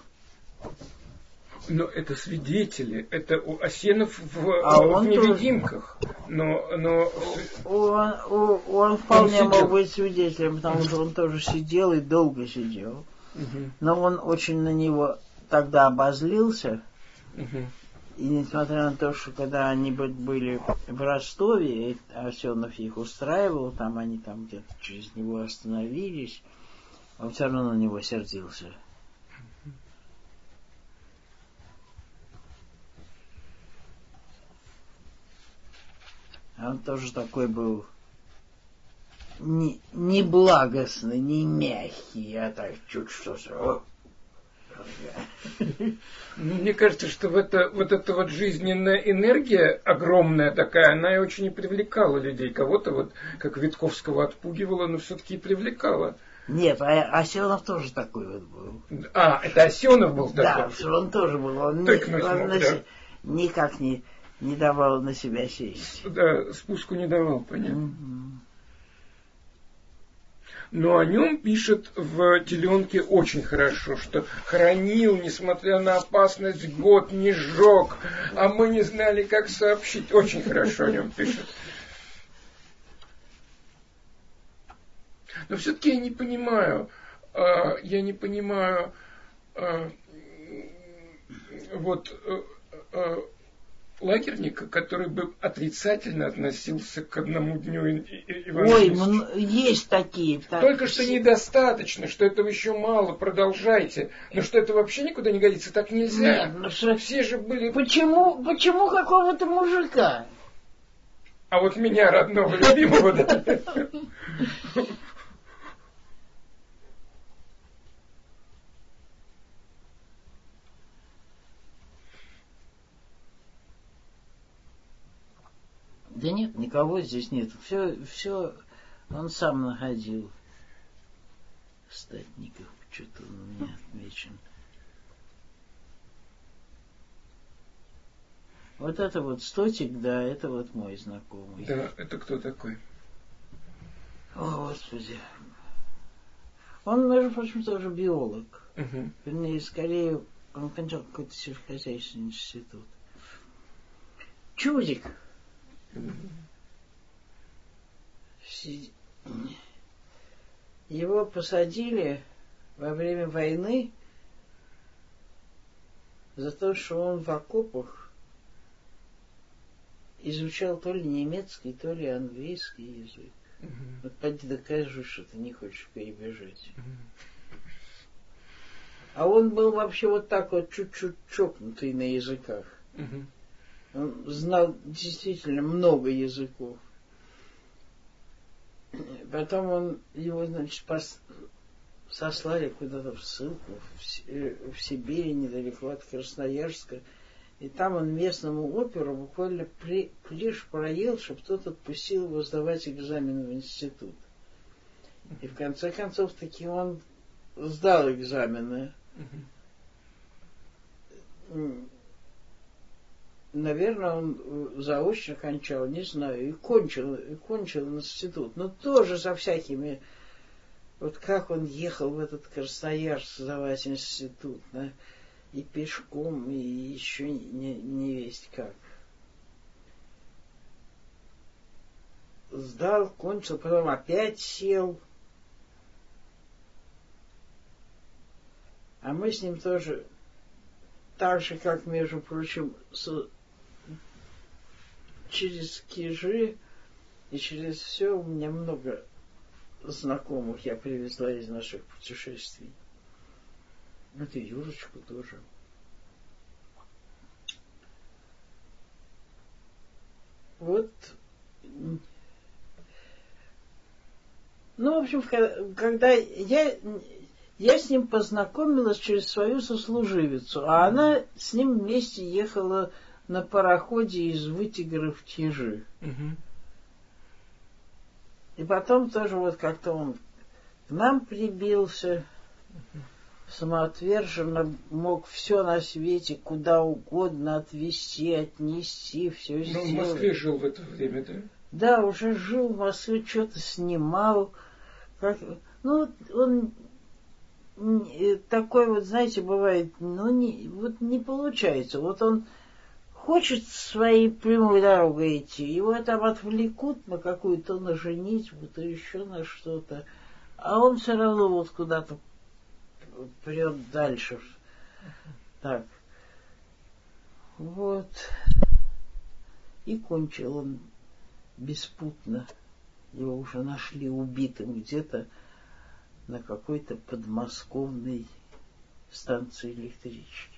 Но это свидетели, это у Асенов в, а в он невидимках. Тоже... Но, но... Он, он, он вполне он мог быть свидетелем, потому что он тоже сидел и долго сидел. Угу. Но он очень на него тогда обозлился. Угу. И несмотря на то, что когда они были в Ростове, Асенов их устраивал, там они там где-то через него остановились, он все равно на него сердился. Он тоже такой был не, не благостный, не мягкий, а так чуть что ну, мне кажется, что в это, вот эта вот жизненная энергия огромная такая, она и очень и привлекала людей. Кого-то вот, как Витковского отпугивала, но все-таки и привлекала. Нет, а Осенов тоже такой вот был. А, это Осенов был такой? Да, он тоже был. Он, не, он на, да. никак не, не давал на себя сесть. Да, спуску не давал, понятно. Угу. Но о нем пишет в теленке очень хорошо, что хранил, несмотря на опасность, год не сжег, а мы не знали, как сообщить. Очень хорошо о нем пишет. Но все-таки я не понимаю, а, я не понимаю, а, вот а, лагерника, который бы отрицательно относился к одному дню Ой, есть такие. Только что недостаточно, что этого еще мало, продолжайте. Но что это вообще никуда не годится, так нельзя. Нет, ну что... Все же были... Почему, почему какого-то мужика? А вот меня, родного, любимого, да. [laughs] Да нет, никого здесь нет. Все, все он сам находил. Статников, что-то он у меня отмечен. Вот это вот Стотик, да, это вот мой знакомый. Да, это кто такой? О, Господи. Он, между прочим, тоже биолог. Угу. Вернее, скорее, он кончал какой-то сельскохозяйственный институт. Чудик. Его посадили во время войны за то, что он в окопах изучал то ли немецкий, то ли английский язык. Угу. Вот пойди докажи, что ты не хочешь перебежать. Угу. А он был вообще вот так вот чуть-чуть чокнутый на языках. Угу. Он знал действительно много языков. Потом он его, значит, пос... сослали куда-то в ссылку в, э, в Сибири, недалеко от Красноярска. И там он местному оперу буквально при, плешь проел, чтобы тот отпустил его сдавать экзамен в институт. И в конце концов таки он сдал экзамены. Наверное, он заочно кончал, не знаю, и кончил, и кончил институт. Но тоже со всякими... Вот как он ехал в этот Красноярск сдавать институт, да? и пешком, и еще не, не весть как. Сдал, кончил, потом опять сел. А мы с ним тоже, так же, как, между прочим, через Кижи и через все у меня много знакомых я привезла из наших путешествий. Это Юрочку тоже. Вот. Ну, в общем, когда я, я с ним познакомилась через свою сослуживицу, а она с ним вместе ехала на пароходе из Вытигра в. Угу. И потом тоже вот как-то он к нам прибился. Угу самоотверженно мог все на свете куда угодно отвезти, отнести, все сделать. Ну, в Москве жил в это время, да? Да, уже жил в Москве, что-то снимал. Как, ну, он такой вот, знаете, бывает, ну, не, вот не получается. Вот он хочет своей прямой дорогой идти, его там отвлекут на какую-то на женитьбу, то еще на что-то. А он все равно вот куда-то прет дальше. Так. Вот. И кончил он беспутно. Его уже нашли убитым где-то на какой-то подмосковной станции электрички.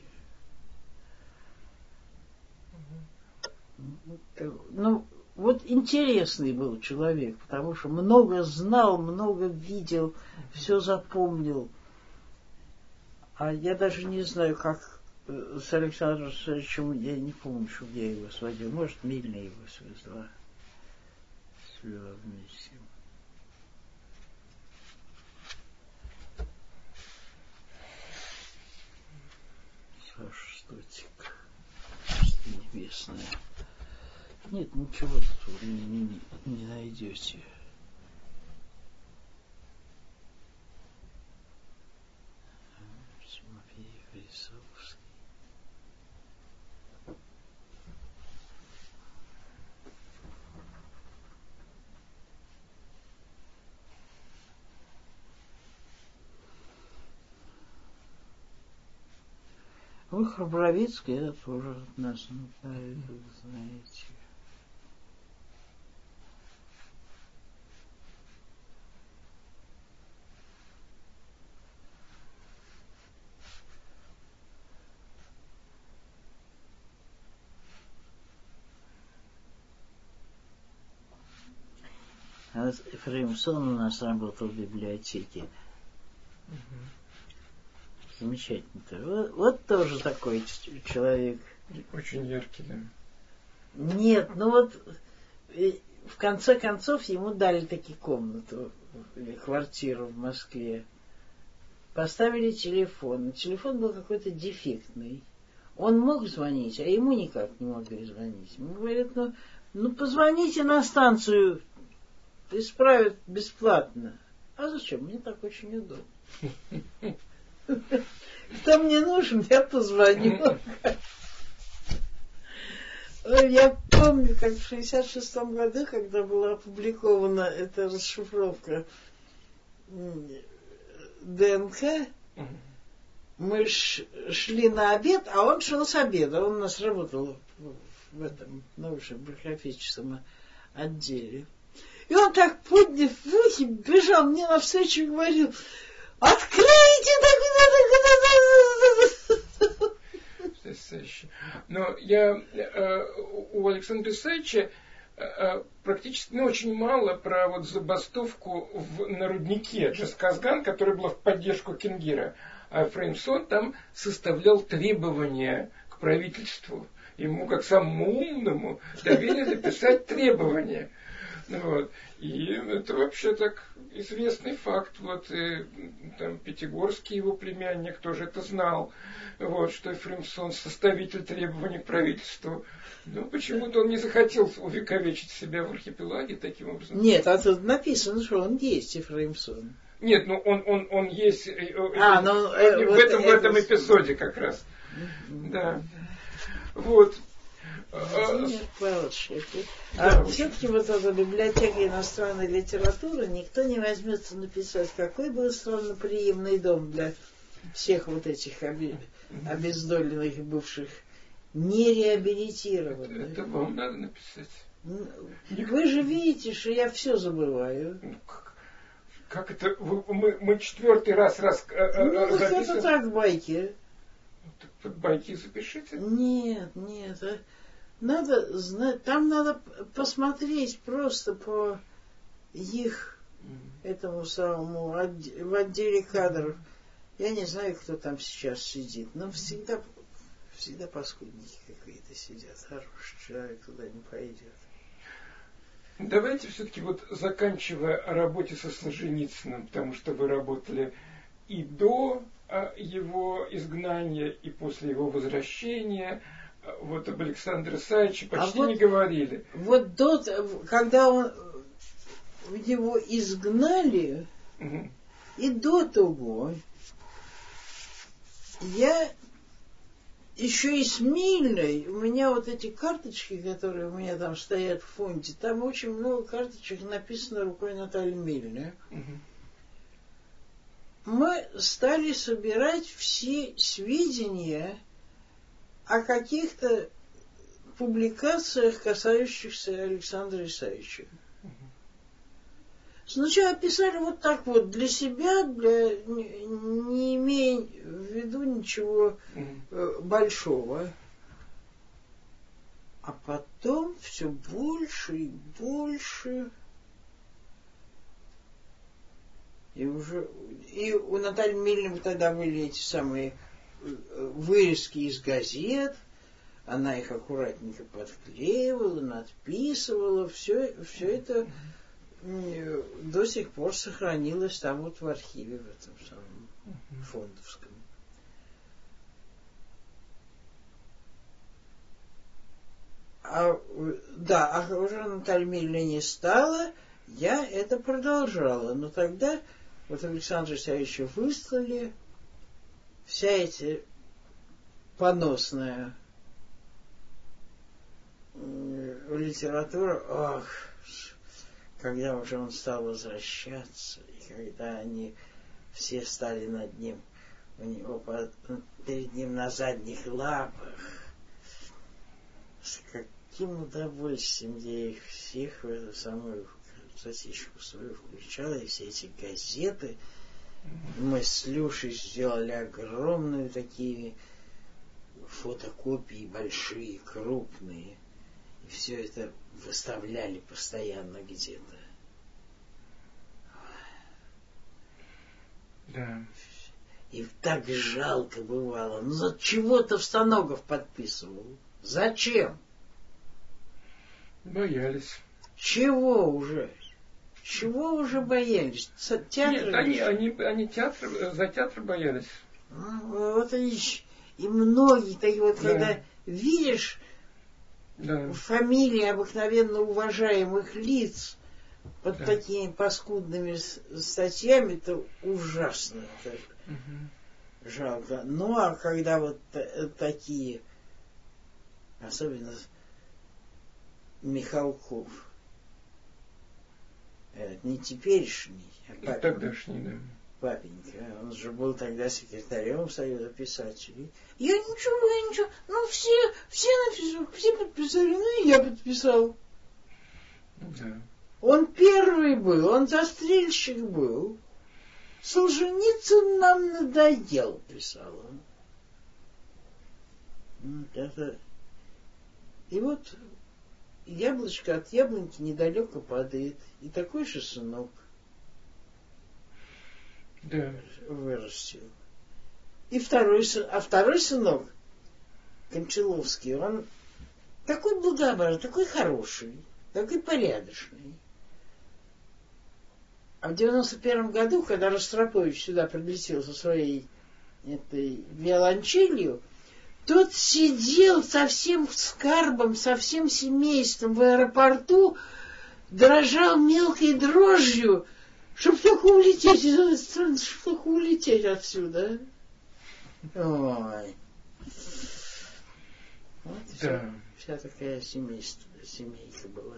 Ну, вот интересный был человек, потому что много знал, много видел, все запомнил. А я даже не знаю, как э, с Александром Александровичем, я не помню, что я его сводил. Может, Мильна его свезла. Свела вместе. Саша Стотик. Небесная. Нет, ничего тут не, не, не найдете. Вы Храбровицкий, это тоже от нас, ну, знаете. А Ефрем Сон у нас работал в библиотеке. Угу. Замечательно. Вот, вот тоже такой человек. Очень яркий, да. Нет, ну вот э, в конце концов ему дали таки комнату или квартиру в Москве. Поставили телефон. Телефон был какой-то дефектный. Он мог звонить, а ему никак не могли звонить. Ему говорят, ну, ну позвоните на станцию, исправят бесплатно. А зачем? Мне так очень удобно. [laughs] Кто мне нужен, я позвоню. Я помню, как в 66 году, когда была опубликована эта расшифровка ДНК, мы шли на обед, а он шел с обеда. Он у нас работал в этом научно-биографическом отделе. И он так подняв в ухе, бежал мне навстречу и говорил, откройте так Но я э, у Александра Исаевича э, э, практически ну, очень мало про вот забастовку в, на руднике Джасказган, которая была в поддержку Кенгира. А Фреймсон там составлял требования к правительству. Ему, как самому умному, доверили писать требования. Вот. И это вообще так известный факт. Вот и, там Пятигорский, его племянник, тоже это знал. Вот, что Ефремсон составитель требований к правительству. Но почему-то он не захотел увековечить себя в архипелаге таким образом. Нет, а тут написано, что он есть Ефремсон. Нет, ну он, он, он есть э, а, ну, э, в, вот этом, это... в этом эпизоде как раз. Да. Вот. Владимир Павлович, а все-таки вот эта библиотека иностранной литературы никто не возьмется написать, какой был странноприимный дом для всех вот этих обездоленных бывших нереабилитированных. Это, это вам надо написать. Ну, вы же видите, что я все забываю. Ну, как, как это? Вы, мы, мы четвертый раз раз. Э, э, ну, вот это так байки. Так, байки запишите. Нет, нет. Надо знать, там надо посмотреть просто по их этому самому в отделе кадров. Я не знаю, кто там сейчас сидит, но всегда, всегда паскудники какие-то сидят. Хороший человек туда не пойдет. Давайте все-таки вот заканчивая о работе со Солженицыным, потому что вы работали и до а, его изгнания, и после его возвращения – вот об Александре Исаевиче а почти а вот, не говорили. Вот до, когда он, его изгнали, угу. и до того я еще и с Мильной, у меня вот эти карточки, которые у меня там стоят в фонде, там очень много карточек написано рукой Натальи Мильной. Угу. Мы стали собирать все сведения о каких-то публикациях, касающихся Александра Исаевича. Сначала писали вот так вот для себя, для, не, имея в виду ничего э, большого. А потом все больше и больше. И уже и у Натальи Мильной тогда были эти самые вырезки из газет, она их аккуратненько подклеивала, надписывала, все, все это до сих пор сохранилось там вот в архиве, в этом самом фондовском. А, да, а уже Наталья Мильна не стала, я это продолжала. Но тогда вот Александра Исаевича выслали, вся эта поносная литература, ох, когда уже он стал возвращаться, и когда они все стали над ним, у него перед ним на задних лапах, с каким удовольствием я их всех в эту самую сосиску свою включала, и все эти газеты, мы с Люшей сделали огромные такие фотокопии, большие, крупные. И все это выставляли постоянно где-то. Да. И так жалко бывало. Ну, за чего-то в Станогов подписывал. Зачем? Боялись. Чего уже? Чего уже боялись? Театр Нет, они, они, они театр, за театр боялись. Ну, вот они, и многие такие вот, да. когда видишь да. фамилии обыкновенно уважаемых лиц под да. такими паскудными статьями, это ужасно. Это угу. Жалко. Ну, а когда вот такие, особенно Михалков. Не теперешний, а папенька. Тогдашний, да. Папенька. Он же был тогда секретарем Союза писателей. Я ничего, я ничего. Ну, все, все написали, все подписали, ну и я подписал. Да. Он первый был, он застрельщик был. Солженицын нам надоел, писал он. Вот это... И вот яблочко от яблоньки недалеко падает. И такой же сынок да. вырастил. И второй, а второй сынок, Кончаловский, он такой благообразный, такой хороший, такой порядочный. А в 91 году, когда Ростропович сюда прилетел со своей этой виолончелью, тот сидел со всем скарбом, со всем семейством в аэропорту, дрожал мелкой дрожью, чтобы только улететь из этой страны, чтобы только улететь отсюда. Ой. Вот да. вся, вся такая семейство, семейка была.